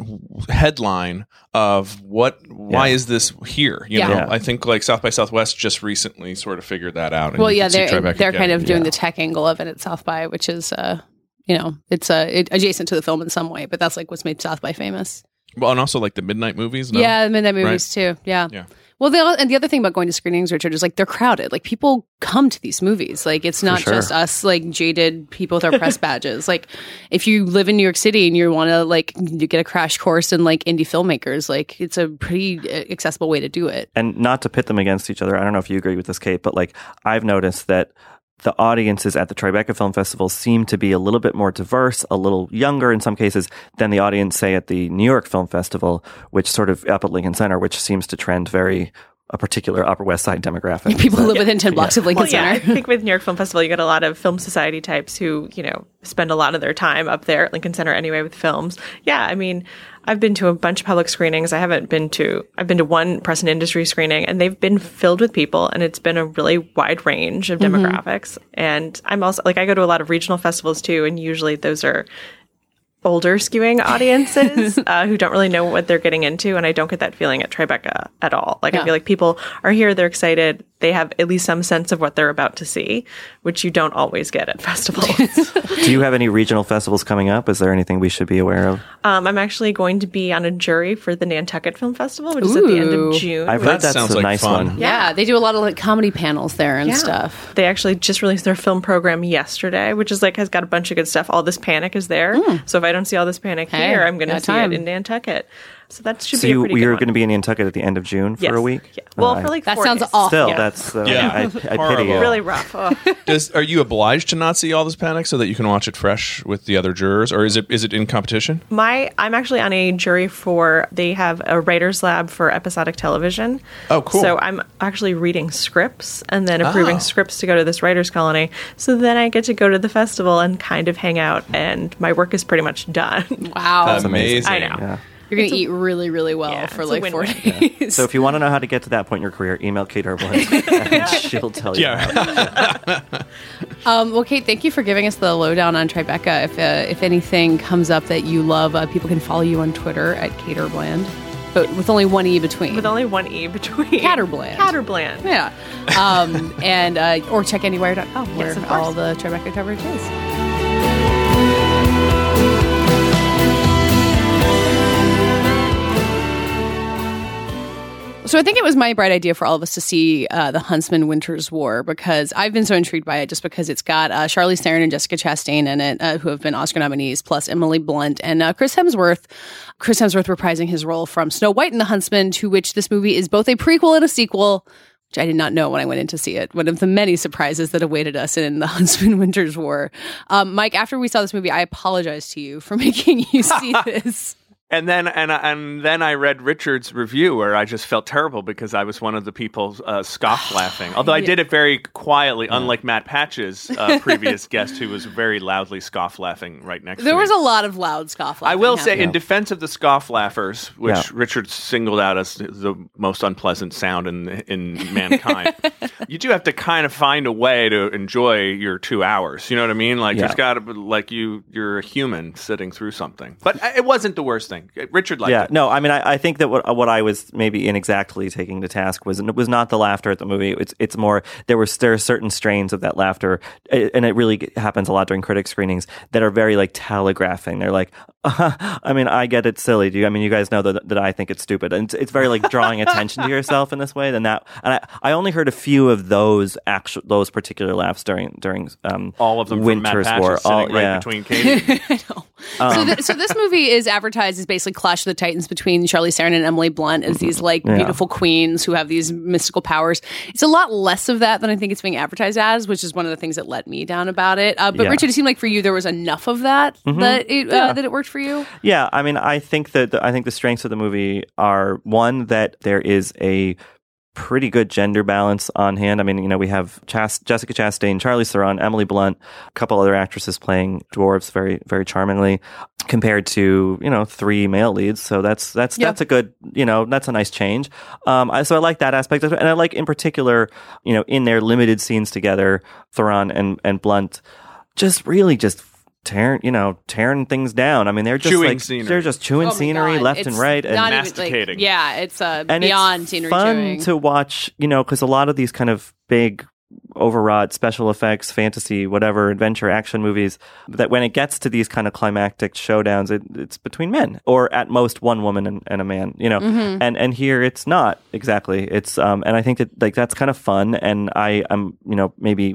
headline of what why Yeah. is this here you Yeah. know Yeah. i think like south by southwest just recently sort of figured that out and well, you yeah, can see they're, Tribeca they're kind of doing yeah. the tech angle of it at South by, which is, uh, you know, it's uh, it, adjacent to the film in some way, but that's like what's made South by famous. well and also like the midnight movies no? Yeah, the midnight movies too. Yeah. Yeah. Well, the, and the other thing about going to screenings, Richard, is like they're crowded. Like people come to these movies. Like it's not sure. just us like jaded people with our press badges. Like if you live in New York City and you want to like you get a crash course in like indie filmmakers, like it's a pretty uh, accessible way to do it. and not to pit them against each other. I don't know if you agree with this, Kate, but like I've noticed that the audiences at the Tribeca Film Festival seem to be a little bit more diverse, a little younger in some cases than the audience, say, at the New York Film Festival, which sort of up at Lincoln Center, which seems to trend very a particular Upper West Side demographic. People who live within ten blocks of Lincoln Well, yeah, I think with New York Film Festival, you get a lot of film society types who, you know, spend a lot of their time up there at Lincoln Center anyway with films. Yeah, I mean, I've been to a bunch of public screenings. I haven't been to, I've been to one press and industry screening and they've been filled with people and it's been a really wide range of demographics. And I'm also, like, I go to a lot of regional festivals too, and usually those are older skewing audiences uh, who don't really know what they're getting into. And I don't get that feeling at Tribeca at all. Like, Yeah. I feel like people are here, they're excited, they have at least some sense of what they're about to see, which you don't always get at festivals. Do you have any regional festivals coming up? Is there anything we should be aware of? um, I'm actually going to be on a jury for the Nantucket Film Festival, which is at the end of June. I've That heard that's sounds a like nice fun. one. Yeah, they do a lot of like comedy panels there and Yeah. stuff. They actually just released their film program yesterday, which is like has got a bunch of good stuff. All this panic is there. Hmm. So if I don't see all this panic Hey, here, I'm going to see time. it in Nantucket. So that should So be a you pretty you're going to be in Nantucket at the end of June for Yes. a week. Yeah. Well, Oh, for like That four sounds days. awful. still Yeah. that's uh, Yeah. I, I pity you. really rough. Oh. Does, are you obliged to not see all this panic so that you can watch it fresh with the other jurors, or is it is it in competition? My, I'm actually on a jury for. They have a writers' lab for episodic television. Oh, cool. So I'm actually reading scripts and then approving Oh. scripts to go to this writers' colony. So then I get to go to the festival and kind of hang out, and my work is pretty much done. Wow. That's amazing. I know. Yeah. You're going to eat really, really well yeah, for like four win-win. days. So if you want to know how to get to that point in your career, email Kate Erbland and she'll tell you. Yeah. Um, well, Kate, thank you for giving us the lowdown on Tribeca. If uh, if anything comes up that you love, uh, people can follow you on Twitter at Kate Erbland, but with only one e between. With only one E between. Catterbland. Catterbland. yeah, um, and uh, or check Indiewire.com where Yes, all the Tribeca coverage is. So I think it was my bright idea for all of us to see uh, the Huntsman Winter's War because I've been so intrigued by it just because it's got uh, Charlize Theron and Jessica Chastain in it, uh, who have been Oscar nominees, plus Emily Blunt and uh, Chris Hemsworth. Chris Hemsworth reprising his role from Snow White and the Huntsman, to which this movie is both a prequel and a sequel. Which I did not know when I went in to see it. One of the many surprises that awaited us in the Huntsman Winter's War. Um, Mike, after we saw this movie, I apologize to you for making you see this. And then and and then I read Richard's review where I just felt terrible because I was one of the people uh, scoff laughing. Although I did it very quietly, unlike Matt Patches' uh, previous guest, who was very loudly scoff laughing right next. There to There was a lot of loud scoff. I will say, happening. in defense of the scoff laughers, which Yeah. Richard singled out as the most unpleasant sound in in mankind, you do have to kind of find a way to enjoy your two hours. You know what I mean? Like Yeah. there's got to like you you're a human sitting through something. But uh, it wasn't the worst thing. Richard liked yeah, it. no, I mean, I, I think that what what I was maybe inexactly taking to task was it was not the laughter at the movie. It's it's more there was there are certain strains of that laughter, and it really happens a lot during critic screenings that are very like telegraphing. They're like, I mean, I get it's silly. Do you? I mean, you guys know that that I think it's stupid, and it's, it's very like drawing attention to yourself in this way. Then that, and I, I only heard a few of those actual those particular laughs during during um All of them from Matt Winter's Patch War. sitting All- right yeah. between Katie. so, th- so this movie is advertised as basically Clash of the Titans between Charlize Theron and Emily Blunt as these like Yeah. beautiful queens who have these mystical powers. It's a lot less of that than I think it's being advertised as, which is one of the things that let me down about it. Uh, but Yeah. Richard, it seemed like for you there was enough of that that it uh, that it worked for you. Yeah, I mean, I think that the, I think the strengths of the movie are one that there is a pretty good gender balance on hand. I mean, you know, we have Chas- Jessica Chastain, Charlize Theron, Emily Blunt, a couple other actresses playing dwarves very, very charmingly, compared to you know three male leads. So that's that's Yeah. that's a good you know that's a nice change. Um, I, so I like that aspect of it, and I like in particular, you know, in their limited scenes together, Theron and and Blunt, just really just. Tearing, you know, tearing things down. I mean, they're just Chewing like scenery. they're just chewing Oh scenery God. left It's and right, and not even, like- Masticating. yeah, it's uh, and beyond it's scenery fun chewing. to watch. You know, because a lot of these kind of big, overwrought special effects, fantasy, whatever, adventure, action movies, that when it gets to these kind of climactic showdowns, it, it's between men, or at most one woman and, and a man. You know, Mm-hmm. and and here it's not exactly. It's um, and I think that like that's kind of fun, and I am you know maybe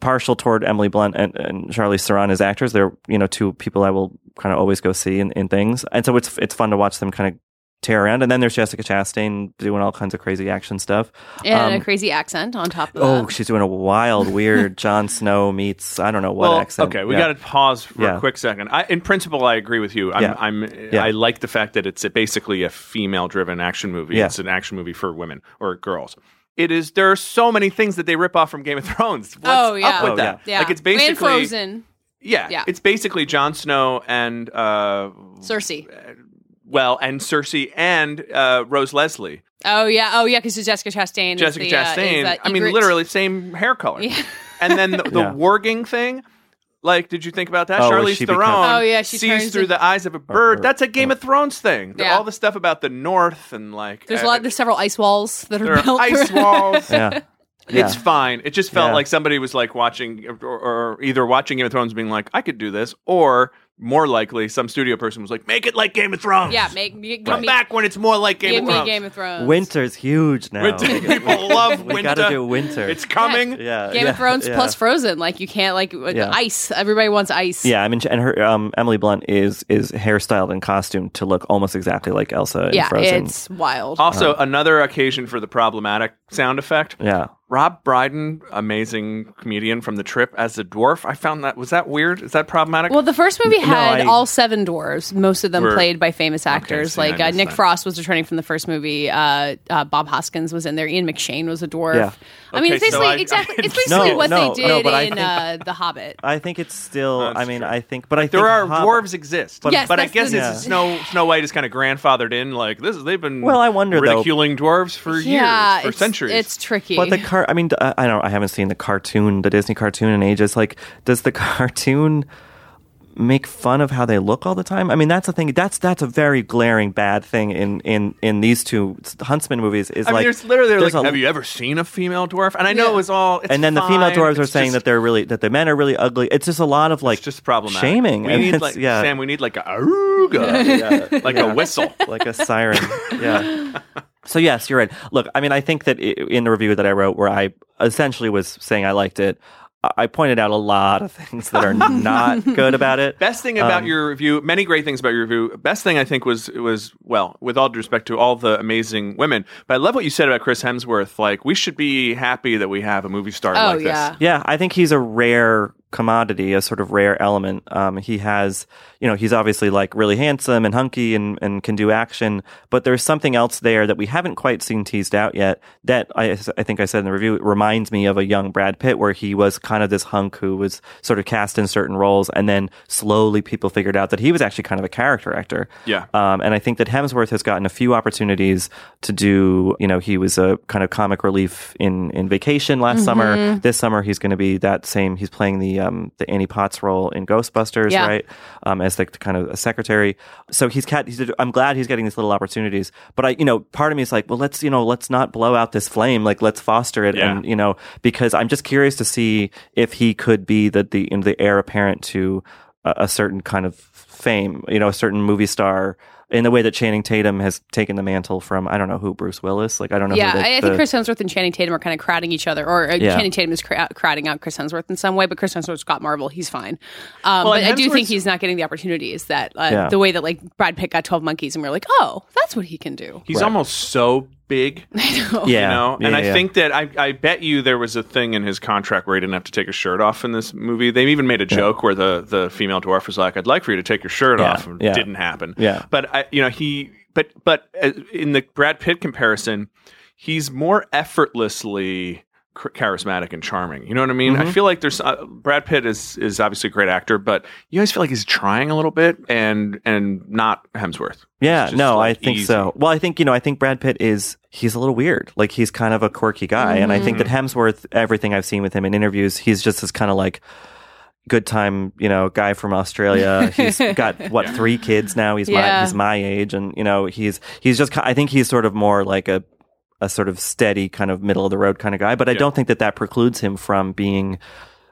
partial toward Emily Blunt and, and Charlize Theron as actors. They're you know two people I will kind of always go see in, in things, and so it's it's fun to watch them kind of tear around. And then there's Jessica Chastain doing all kinds of crazy action stuff. and a Um, crazy accent on top of Oh, that. she's doing a wild, weird Jon Snow meets I don't know what well, accent. okay, we Yeah. got to pause for Yeah. a quick second. I, in principle, I agree with you. I'm, Yeah. I'm, Yeah. I like the fact that it's basically a female-driven action movie. Yeah. It's an action movie for women or girls. It is. There are so many things that they rip off from Game of Thrones. What's oh yeah, up with Oh, that? yeah. Like it's basically and basically Frozen, Yeah, Yeah. it's basically Jon Snow and uh, Cersei. well, and Cersei and uh, Rose Leslie, Oh yeah, oh yeah, because Jessica Chastain. is Jessica the, uh, is Chastain. that I mean, literally same hair color. Yeah. And then the, the Yeah. warging thing. Like, did you think about that? Oh, where Charlize Theron becomes- Oh, yeah, she sees through in- the eyes of a bird. That's a Game of Thrones thing. The- Yeah. All the stuff about the North and like There's a uh, lot. There's several ice walls that are there are built. ice walls. yeah. It's fine. It just felt Yeah. like somebody was like watching, or, or either watching Game of Thrones, being like, "I could do this," or more likely, some studio person was like, "Make it like Game of Thrones." Yeah, make me come me, back when it's more like Game give of me Thrones. Game of Thrones. Winter's huge now. Winter- people love winter. we gotta do winter. It's coming. yeah, Game yeah, of Thrones yeah. plus Frozen. Like you can't like Yeah. ice. Everybody wants ice. Yeah, I mean, and her um, Emily Blunt is is hairstyled and costumed to look almost exactly like Elsa in yeah, Frozen. it's wild. Also, another occasion for the problematic sound effect. yeah, Rob Brydon, amazing comedian from The Trip, as a dwarf. I found that was that weird. Is that problematic? Well, the first movie No, had I- all seven dwarves, most of them Were- played by famous actors. see, I like uh, Nick that. Frost was returning from the first movie. Uh, uh, Bob Hoskins was in there. Ian McShane was a dwarf. Yeah. I mean, it's basically so I- exactly. I- It's basically No, what no, they did no, in think- uh, The Hobbit. I think it's still. That's I mean, true. I think, but I there think are Hob- dwarves exist, but, Yes, but I guess the- it's Snow Snow White is kind of grandfathered in. Like this, is they've been Well, I wonder, though- ridiculing dwarves for years, for centuries. It's tricky. But the car, I mean, I uh, I don't. I haven't seen the cartoon, the Disney cartoon in ages. Like, does the cartoon make fun of how they look all the time? I mean, that's the thing. That's that's a very glaring bad thing in in in these two Huntsman movies. Is I mean, like there's literally there's like, a- have you ever seen a female dwarf? And I know Yeah. it was all. It's and then the female fine. dwarves are It's saying just- that they're really that the men are really ugly. It's just a lot of like it's just problematic. shaming. We and need like yeah, Sam. We need like a aruga, like a whistle. like a siren. yeah. So yes, you're right. Look, I mean, I think that in the review that I wrote, where I essentially was saying I liked it, I I pointed out a lot of things that are not good about it. Best thing about Um, your review, many great things about your review. Best thing I think was was well, with all due respect to all the amazing women, but I love what you said about Chris Hemsworth. Like we should be happy that we have a movie star oh like yeah. this. Yeah, I think he's a rare commodity, a sort of rare element. Um, he has, you know, he's obviously like really handsome and hunky and, and can do action, but there's something else there that we haven't quite seen teased out yet. That I, I think I said in the review, reminds me of a young Brad Pitt, where he was kind of this hunk who was sort of cast in certain roles, and then slowly people figured out that he was actually kind of a character actor. Yeah. Um, and I think that Hemsworth has gotten a few opportunities to do, you know, he was a kind of comic relief in, in Vacation last summer. This summer, he's going to be that same, he's playing the, um, the Annie Potts role in Ghostbusters, Yeah. right? Um, as the kind of a secretary. So he's, cat, he's, I'm glad he's getting these little opportunities. But I, you know, part of me is like, well, let's, you know, let's not blow out this flame. Like, let's foster it. Yeah. And, you know, because I'm just curious to see if he could be the, the, you know, the heir apparent to a, a certain kind of fame, you know, a certain movie star in the way that Channing Tatum has taken the mantle from I don't know who Bruce Willis. Like I don't know. Yeah, who the, I, I the- think Chris Hemsworth and Channing Tatum are kind of crowding each other, or uh, Yeah. Channing Tatum is cra- crowding out Chris Hemsworth in some way. But Chris Hemsworth's got Marvel; he's fine. Um, Well, but I do think he's not getting the opportunities that uh, Yeah. the way that like Brad Pitt got Twelve Monkeys, and we are like, oh, that's what he can do. He's almost so big. yeah, you know yeah, and i yeah. think that I, I bet you there was a thing in his contract where he didn't have to take his shirt off in this movie they even made a joke where the, the female dwarf was like i'd like for you to take your shirt Yeah, off and yeah. it didn't happen Yeah. but I, you know he but but uh, in the brad pitt comparison he's more effortlessly ch- charismatic and charming you know what i mean Mm-hmm. i feel like there's uh, brad pitt is is obviously a great actor but you always feel like he's trying a little bit and and not hemsworth Yeah, no, like, I think easy. so. Well, I think you know, I think Brad Pitt is he's a little weird. Like he's kind of a quirky guy, and I think that Hemsworth, everything I've seen with him in interviews, he's just this kind of like good time, you know, guy from Australia. He's got what three kids now. He's my he's my age, and you know, he's he's just. I think he's sort of more like a a sort of steady kind of middle of the road kind of guy. But I don't think that that precludes him from being.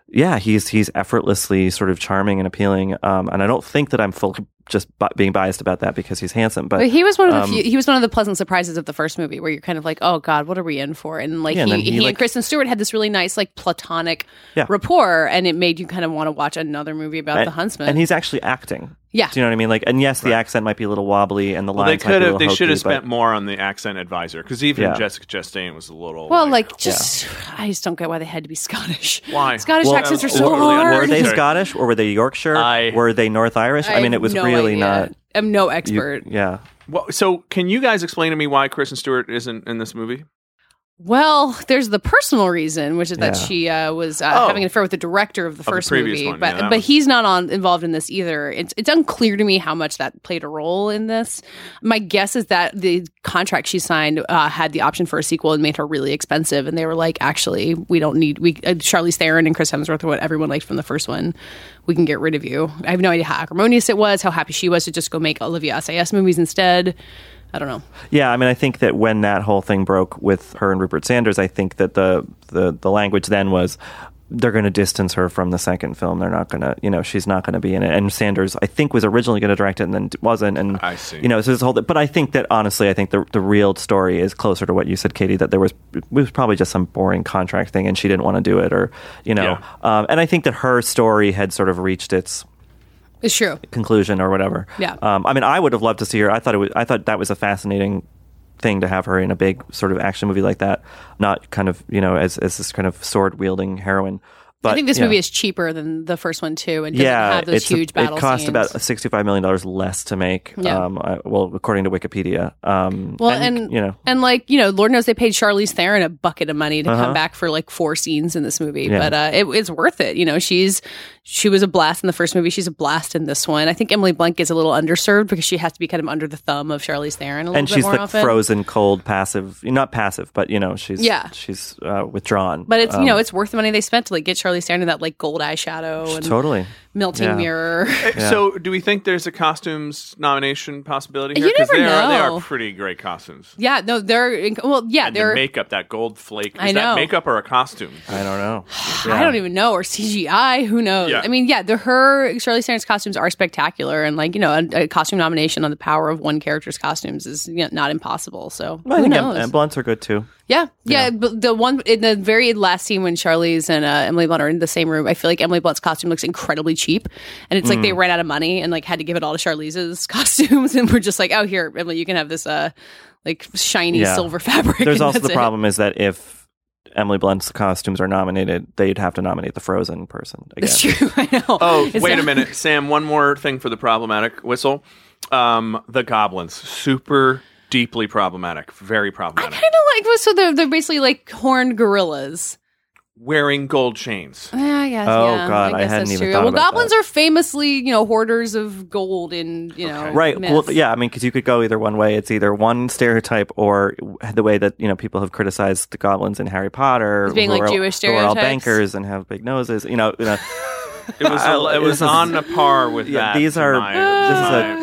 Yeah, he's he's effortlessly sort of charming and appealing, um, and I don't think that I'm full just bi- being biased about that because he's handsome. But But he was one of the um, few, he was one of the pleasant surprises of the first movie, where you're kind of like, oh god, what are we in for? And like Yeah, and he, then he, he, like- and Kristen Stewart had this really nice like platonic Yeah. rapport, and it made you kind of want to watch another movie about and, the Huntsman. and he's actually acting. Yeah. do you know what I mean? Like, and yes, the accent might be a little wobbly, and the Well, they lines might could be a have. little They should have hokey, but- spent more on the accent advisor because even Yeah. Jessica Chastain was a little. well, like just I just don't get why they had to be Scottish. Why? Scottish Well, accents are uh, so were- were they- hard. Were they Scottish or were they Yorkshire? I- were they North Irish? I, mean, it was no really idea. not. I'm no you- expert. yeah. Well, so can you guys explain to me why Kristen Stewart isn't in this movie? Well, there's the personal reason, which is that she uh, was uh, Oh. having an affair with the director of the the first previous movie, one, but yeah, but was- he's not on involved in this either. It's it's unclear to me how much that played a role in this. My guess is that the contract she signed uh, had the option for a sequel and made her really expensive, and they were like, actually, we don't need we uh, Charlize Theron and Chris Hemsworth are what everyone liked from the first one. We can get rid of you. I have no idea how acrimonious it was, how happy she was to just go make Olivier Assayas movies instead. I don't know. Yeah, I mean, I think that when that whole thing broke with her and Rupert Sanders, I think that the the, the language then was they're going to distance her from the second film. They're not going to, you know, she's not going to be in it. And Sanders, I think, was originally going to direct it and then wasn't. And I see. You know, so this whole. But I think that honestly, I think the the real story is closer to what you said, Katie. That there was it was probably just some boring contract thing, and she didn't want to do it, or you know. Um, and I think that her story had sort of reached its It's true. conclusion or whatever. Yeah. Um, I mean, I would have loved to see her. I thought it was. I thought that was a fascinating thing to have her in a big sort of action movie like that, not kind of you know as as this kind of sword wielding heroine. But I think this movie is cheaper than the first one too, and doesn't yeah, have those it's a- huge battle It cost scenes. about sixty-five million dollars less to make. Yeah. Um, I, well, according to Wikipedia. Um, Well, and, you know, and like you know, Lord knows they paid Charlize Theron a bucket of money to Uh-huh. come back for like four scenes in this movie, Yeah. but uh, it, it's worth it. You know, she's she was a blast in the first movie. She's a blast in this one. I think Emily Blunt gets a little underserved because she has to be kind of under the thumb of Charlize Theron a little and bit she's more like often. frozen, cold, passive. Not passive, but you know, she's Yeah. she's uh, withdrawn. But it's Um, you know it's worth the money they spent to like get Charlize Theron in that like gold eyeshadow and totally. Melting Yeah. mirror. So, do we think there's a costumes nomination possibility You never they are they know. are pretty great costumes. yeah, no, they're inc- well, yeah, And the they're. makeup, that gold flake. Is I know. that makeup or a costume? I don't know. I don't even know, or CGI. Who knows? Yeah. I mean, yeah, the her Charlize Theron's costumes are spectacular, and like you know, a, a costume nomination on the power of one character's costumes is you know, not impossible. So I who think knows? Em- and blunts are good too. yeah, yeah. But the one in the very last scene when Charlize and uh, Emily Blunt are in the same room, I feel like Emily Blunt's costume looks incredibly cheap, and it's like Mm. they ran out of money and like had to give it all to Charlize's costumes, and we're just like, oh, here, Emily, you can have this uh like shiny Yeah. silver fabric. There's also the it. problem is that if Emily Blunt's costumes are nominated, they'd have to nominate the Frozen person again. It's true. I know. Oh, It's wait a minute, Sam. One more thing for the problematic whistle. Um, the goblins, super deeply problematic, very problematic. I kind of like so they're they're basically like horned gorillas. Wearing gold chains. Yeah, I guess. Oh, yeah, God, I guess hadn't that's even true. thought Well, about goblins that. are famously, you know, hoarders of gold in you know, Right. myth. Well, yeah. I mean, because you could go either one way. It's either one stereotype or the way that you know people have criticized the goblins in Harry Potter, As being, who like, are- Jewish who are all bankers and have big noses. You know. You know It was I- it was this on a par with yeah, that. these are. my-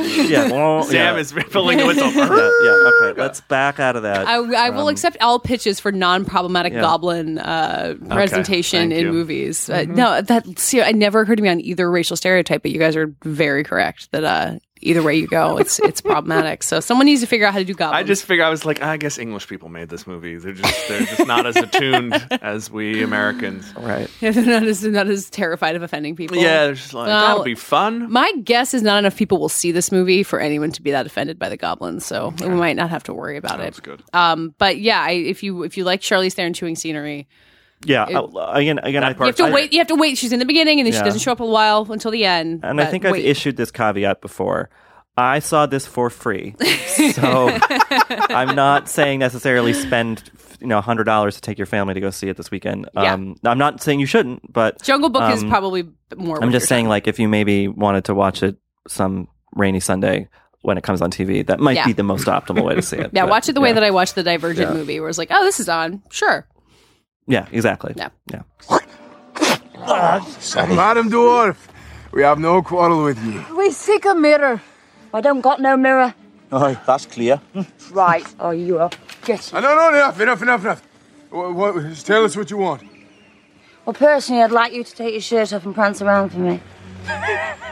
this is a. Yeah. well, Sam yeah. is filling the whistle. Yeah, yeah. Okay. Let's back out of that. I, I will accept all pitches for non-problematic yeah. goblin uh, presentation thank in you. movies. Uh, no, that see, I never heard to me on either racial stereotype, but you guys are very correct that uh, either way you go, it's it's problematic. So someone needs to figure out how to do goblins. I just figure I was like, I guess English people made this movie. They're just they're just not as attuned as we Americans. right. yeah, they're not as not as terrified of offending people. Yeah, they're just like Well, that'll be fun. My guess is not enough people will see this movie for anyone to be that offended by the goblins, so we might not have to worry about That's it. good. Um, but yeah, I, if you if you like Charlize Theron chewing scenery, Yeah. uh, again. Again. I, you have to I- wait. You have to wait. She's in the beginning, and then she doesn't show up a while until the end. And I think I've issued this caveat before. I saw this for free, so I'm not saying necessarily spend you know hundred dollars to take your family to go see it this weekend. Yeah. Um, I'm not saying you shouldn't, but Jungle Book is um, probably more. I'm just saying time. like if you maybe wanted to watch it some rainy Sunday when it comes on TV, that might Yeah. be the most optimal way to see it. yeah, But, watch it the way that I watched the Divergent Yeah. movie, where it's like, oh, this is on. Sure. Yeah, exactly. Yeah. yeah. Madam Dwarf, we have no quarrel with you. We seek a mirror. I don't got no mirror. Oh, that's clear. Right. Oh, you are. Get Ah, no, no, enough, enough, enough, enough. What, what, just tell us what you want. Well, personally, I'd like you to take your shirt off and prance around for me.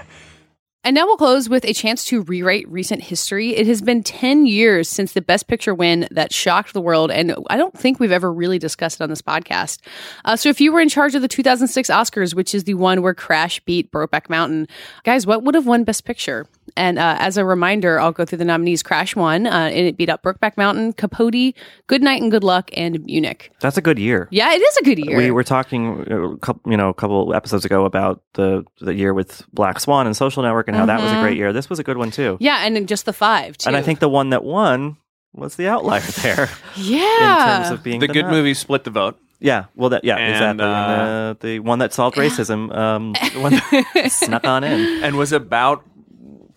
And now we'll close with a chance to rewrite recent history. It has been 10 years since the Best Picture win that shocked the world, and I don't think we've ever really discussed it on this podcast. Uh, so, if you were in charge of the 2006 Oscars, which is the one where Crash beat Brokeback Mountain, guys, what would have won Best Picture? And uh, as a reminder, I'll go through the nominees. Crash won, uh, and it beat up Brokeback Mountain, Capote, Good Night and Good Luck, and Munich. That's a good year. Yeah, it is a good year. We were talking, uh, a couple, you know, a couple episodes ago about the the year with Black Swan and Social Network and how that was a great year. This was a good one too. yeah, and just the five, too. And I think the one that won was the outlier there yeah. in terms of being The good nut. movie split the vote. Yeah, well, that yeah, And, exactly. uh, and, uh, the one that solved racism, um, the one that snuck on in. and was about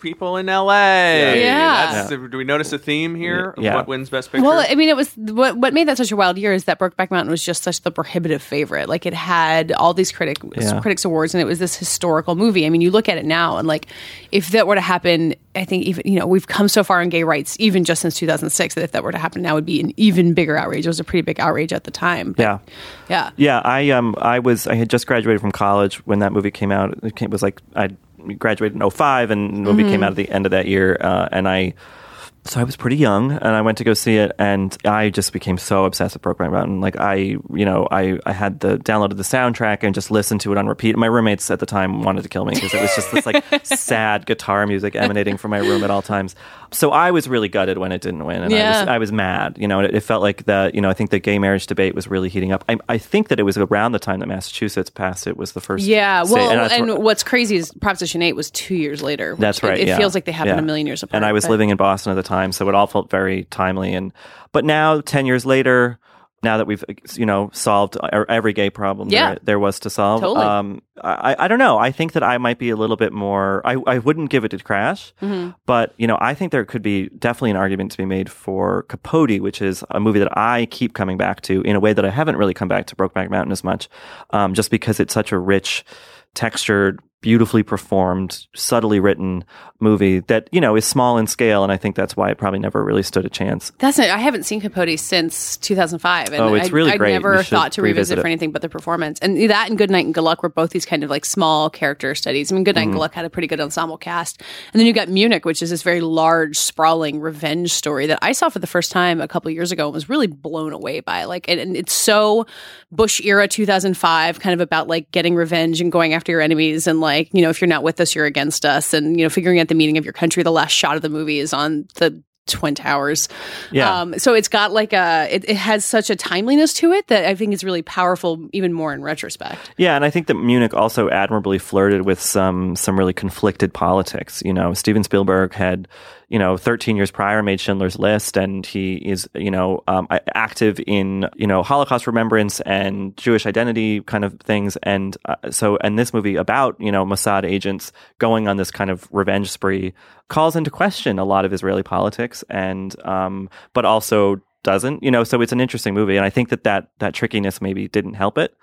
people in L.A. Yeah. That's, Do we notice a theme here? Yeah. What wins Best Picture? Well, I mean, it was what what made that such a wild year is that Brokeback Mountain was just such the prohibitive favorite. Like it had all these critic Yeah. critics awards, and it was this historical movie. I mean, you look at it now, and like if that were to happen, I think even you know we've come so far in gay rights, even just since 2006, that if that were to happen now, would be an even bigger outrage. It was a pretty big outrage at the time. Yeah. Yeah. Yeah, I um I was I had just graduated from college when that movie came out. It came, was like I graduated in 05 and the movie came out at the end of that year uh, and I so I was pretty young and I went to go see it and I just became so obsessed with Brokeback Mountain. Like I, you know, I, I had the downloaded the soundtrack and just listened to it on repeat. My roommates at the time wanted to kill me because it was just this like sad guitar music emanating from my room at all times. So I was really gutted when it didn't win and I was I was mad. You know, it, it felt like the, you know, I think the gay marriage debate was really heating up. I, I think that it was around the time that Massachusetts passed it was the first. Yeah, state, well, and, where- what's crazy is Proposition 8 was two years later. That's it- right. It, yeah. feels like they happened Yeah. a million years apart. And I was but- living in Boston at the time, so it all felt very timely. And but now, ten years later, now that we've you know solved every gay problem Yeah. there, there was to solve, Totally. um, I, I don't know. I think that I might be a little bit more. I, I wouldn't give it to Crash, Mm-hmm. but you know, I think there could be definitely an argument to be made for Capote, which is a movie that I keep coming back to in a way that I haven't really come back to Brokeback Mountain as much, um, just because it's such a rich, textured, beautifully performed, subtly written movie that you know is small in scale, and I think that's why it probably never really stood a chance. That's it. I haven't seen Capote since 2005. And Oh, it's I, really I great. never thought to revisit revisit for anything but the performance. And that and Good Night and Good Luck were both these kind of like small character studies. I mean, Good Night Mm-hmm. and Good Luck had a pretty good ensemble cast. And then you got Munich, which is this very large, sprawling revenge story that I saw for the first time a couple years ago and was really blown away by. Like, and, and it's so Bush era 2005, kind of about like getting revenge and going after your enemies. And like, you know, if you're not with us, you're against us. And, you know, figuring out the meaning of your country. The last shot of the movie is on the Twin Towers. Yeah. Um, so it's got like a, it, it has such a timeliness to it that I think is really powerful, even more in retrospect. Yeah, and I think that Munich also admirably flirted with some some really conflicted politics. You know, Steven Spielberg had, you know, 13 years prior made Schindler's List, and he is, you know, um, active in, you know, Holocaust remembrance and Jewish identity kind of things. And uh, so, and this movie about, you know, Mossad agents going on this kind of revenge spree calls into question a lot of Israeli politics, and um, but also doesn't, you know. So it's an interesting movie, and I think that that that trickiness maybe didn't help it.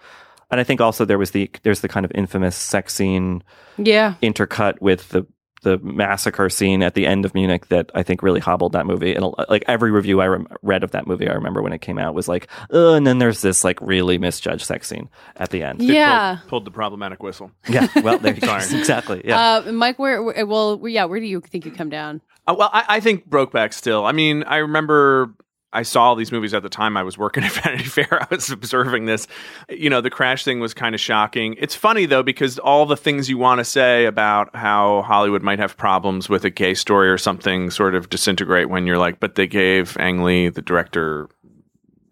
And I think also there was the there's the kind of infamous sex scene Yeah. intercut with the the massacre scene at the end of Munich that I think really hobbled that movie. And like every review I rem- read of that movie, I remember when it came out was like, Ugh, and then there's this like really misjudged sex scene at the end. Yeah. Pulled, pulled the problematic whistle. Yeah, well, there you go. Exactly. Yeah. Uh, Mike, where, where, well, yeah, where do you think you come down? Uh, well, I, I think Brokeback still. I mean, I remember I saw all these movies at the time I was working at Vanity Fair. I was observing this. You know, the crash thing was kind of shocking. It's funny though because all the things you want to say about how Hollywood might have problems with a gay story or something sort of disintegrate when you're like, but they gave Ang Lee, the director,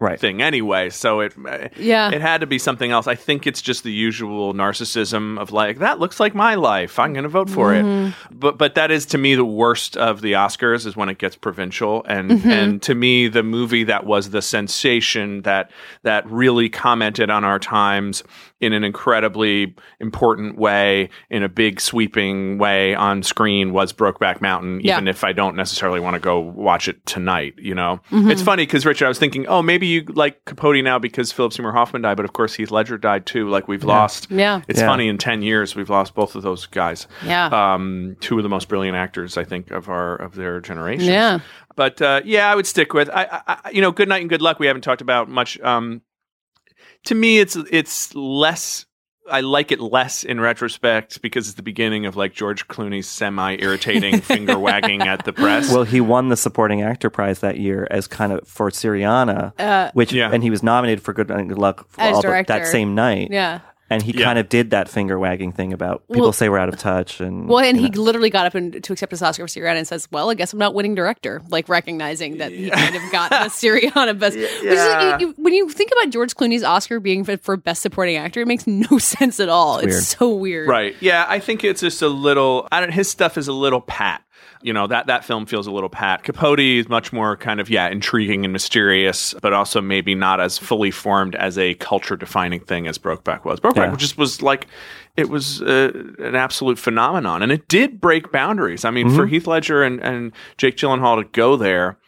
right. thing anyway. So it uh, Yeah. it had to be something else. I think it's just the usual narcissism of like that looks like my life. I'm going to vote for it. Mm-hmm. But but that is to me the worst of the Oscars is when it gets provincial and mm-hmm. and to me the movie that was the sensation that that really commented on our times in an incredibly important way in a big sweeping way on screen was Brokeback Mountain Yeah. even if I don't necessarily want to go watch it tonight, you know. It's funny cuz Richard I was thinking, "Oh, maybe you like Capote now because Philip Seymour Hoffman died, but of course Heath Ledger died too. Like we've lost Yeah. It's Yeah. funny in 10 years we've lost both of those guys. Yeah. Um two of the most brilliant actors I think of our of their generation. Yeah. But uh, yeah, I would stick with I, I, I you know, Good Night and Good Luck we haven't talked about much um to me it's it's less I like it less in retrospect because it's the beginning of like George Clooney's semi irritating finger wagging at the press. Well, he won the supporting actor prize that year as kind of for Syriana, uh, which Yeah. and he was nominated for Good Night and Good Luck As all the- director. that same night. Yeah. And he Yeah. kind of did that finger wagging thing about people Well- say we're out of touch and Well, and you he know. literally got up and, to accept his Oscar for Syriana and says, "Well, I guess I'm not winning director." Like recognizing that he kind of got the Syriana best. Which is- you- you- when you think about George Clooney's Oscar being for, for best supporting actor, it makes no sense at all. It's, weird. so weird. Right. Yeah, I think it's just a little. I don't. His stuff is a little pat. You know that that film feels a little pat. Capote is much more kind of yeah intriguing and mysterious, but also maybe not as fully formed as a culture defining thing as Brokeback was. Brokeback Yeah. just was like it was uh, an absolute phenomenon, and it did break boundaries. I mean, for Heath Ledger and, and Jake Gyllenhaal to go there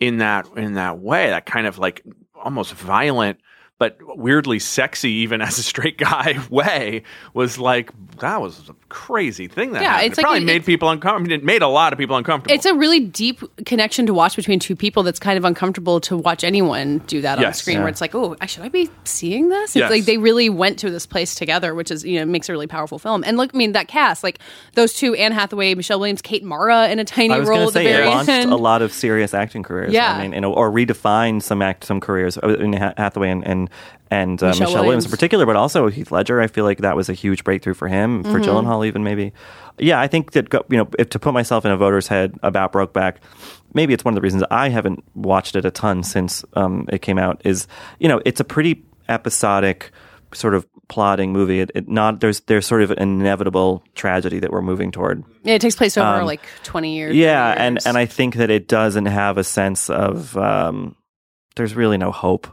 in that in that way, that kind of like almost violent but weirdly sexy, even as a straight guy way, was like that was a crazy thing. That Yeah, happened. it's it like probably it- made people uncomfortable. It made a lot of people uncomfortable. It's a really deep connection to watch between two people that's kind of uncomfortable to watch anyone do that on Yes. screen Yeah. where it's like, oh, should I be seeing this? It's Yes. like they really went to this place together, which is, you know, makes a really powerful film. And look, I mean, that cast, like those two, Anne Hathaway, Michelle Williams, Kate Mara in a tiny I was role going the say very it launched end. a lot of serious acting careers. Yeah. I mean, you know, or redefined some act some careers uh, in Hathaway and and, and uh, Michelle Michelle, Williams. Williams. in particular, but also Heath Ledger. I feel like that was a huge breakthrough for him, for Mhm. Gyllenhaal even maybe. Yeah, I think that you know if to put myself in a voter's head about Brokeback. Maybe it's one of the reasons I haven't watched it a ton since um, it came out. Is you know it's a pretty episodic sort of plotting movie. It, it not there's there's sort of an inevitable tragedy that we're moving toward. Yeah, it takes place over Um, like 20 years. Yeah, 30 and and I think that it doesn't have a sense of um, there's really no hope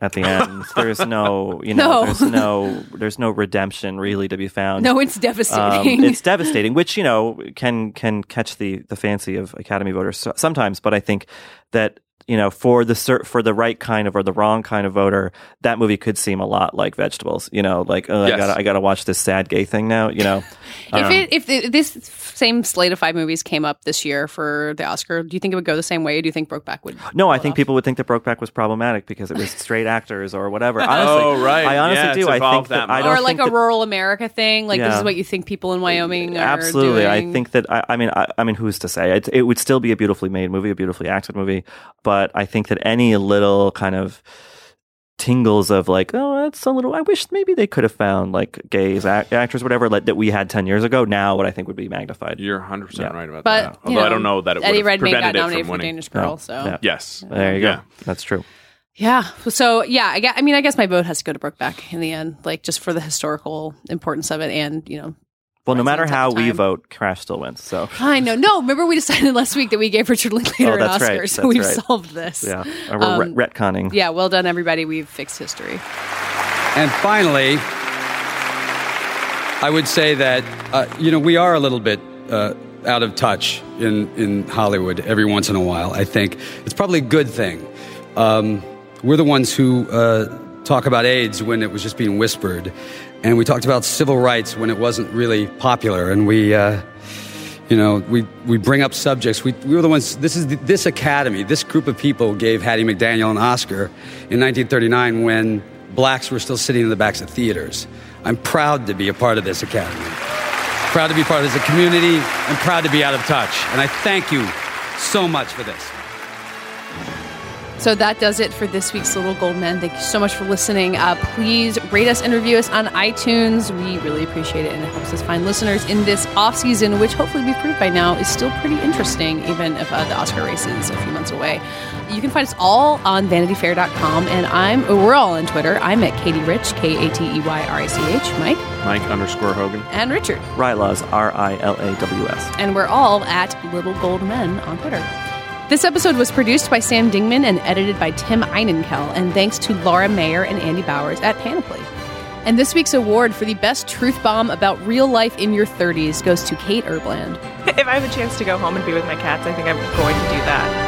at the end. there's no you know No. there's no there's no redemption really to be found. No, it's devastating. Um, it's devastating, which you know can can catch the the fancy of Academy voters sometimes. But I think that you know for the cer- for the right kind of or the wrong kind of voter, that movie could seem a lot like Vegetables. You know, like oh, Yes. I got I got to watch this sad gay thing now. You know, if Um, it, if it, this same slate of five movies came up this year for the Oscar, do you think it would go the same way? Or do you think Brokeback would? No, I think people would think that Brokeback was problematic because it was straight actors or whatever. Honestly, Oh, right. I honestly Yeah, do. I think that, that I don't or like think a that- rural America thing? Like this is what you think people in Wyoming are Absolutely, I think that. I, I mean, I, I mean, who's to say? It, it would still be a beautifully made movie, a beautifully acted movie. But I think that any little kind of tingles of like, oh, that's a little. I wish maybe they could have found like gays act, actors, whatever, like, that we had ten years ago. Now, what I think would be magnified. You're 100 percent right about But, that. you Although I don't know that it Eddie would have Redmayne got nominated from for winning. Danish Girl, Oh, so yeah. Yes, There you go. Yeah. That's true. Yeah. So yeah, I, gue- I mean, I guess my vote has to go to Brokeback in the end, like just for the historical importance of it, and you know, Well, no matter how we vote, Crash still wins. So I know. No, remember we decided last week that we gave Richard Linklater Oh, an Oscar, right. so That's we've right. solved this. yeah, we're Um, ret- retconning. Yeah. Well done, everybody. We've fixed history. And finally, I would say that uh, you know we are a little bit uh, out of touch in in Hollywood every once in a while. I think it's probably a good thing. Um, we're the ones who uh, talk about AIDS when it was just being whispered, and we talked about civil rights when it wasn't really popular, and we. Uh, you know, we, we bring up subjects. We, we were the ones, this is the, this academy, this group of people gave Hattie McDaniel an Oscar in 1939 when blacks were still sitting in the backs of theaters. I'm proud to be a part of this academy. Proud to be part of this community and proud to be out of touch. And I thank you so much for this. So that does it for this week's Little Gold Men. Thank you so much for listening. Uh, please rate us and review us on iTunes. We really appreciate it, and it helps us find listeners in this off season, which hopefully we've proved by now is still pretty interesting, even if uh, the Oscar race is a few months away. You can find us all on VanityFair.com, and I'm we're all on Twitter. I'm at Katie Rich, K A T E Y R I C H, Mike, Mike underscore Hogan. and Richard, Rilaws, R I L A W S. and we're all at Little Gold Men on Twitter. This episode was produced by Sam Dingman and edited by Tim Einenkel, and thanks to Laura Mayer and Andy Bowers at Panoply. And this week's award for the best truth bomb about real life in your 30s goes to Kate Erbland. If I have a chance to go home and be with my cats, I think I'm going to do that.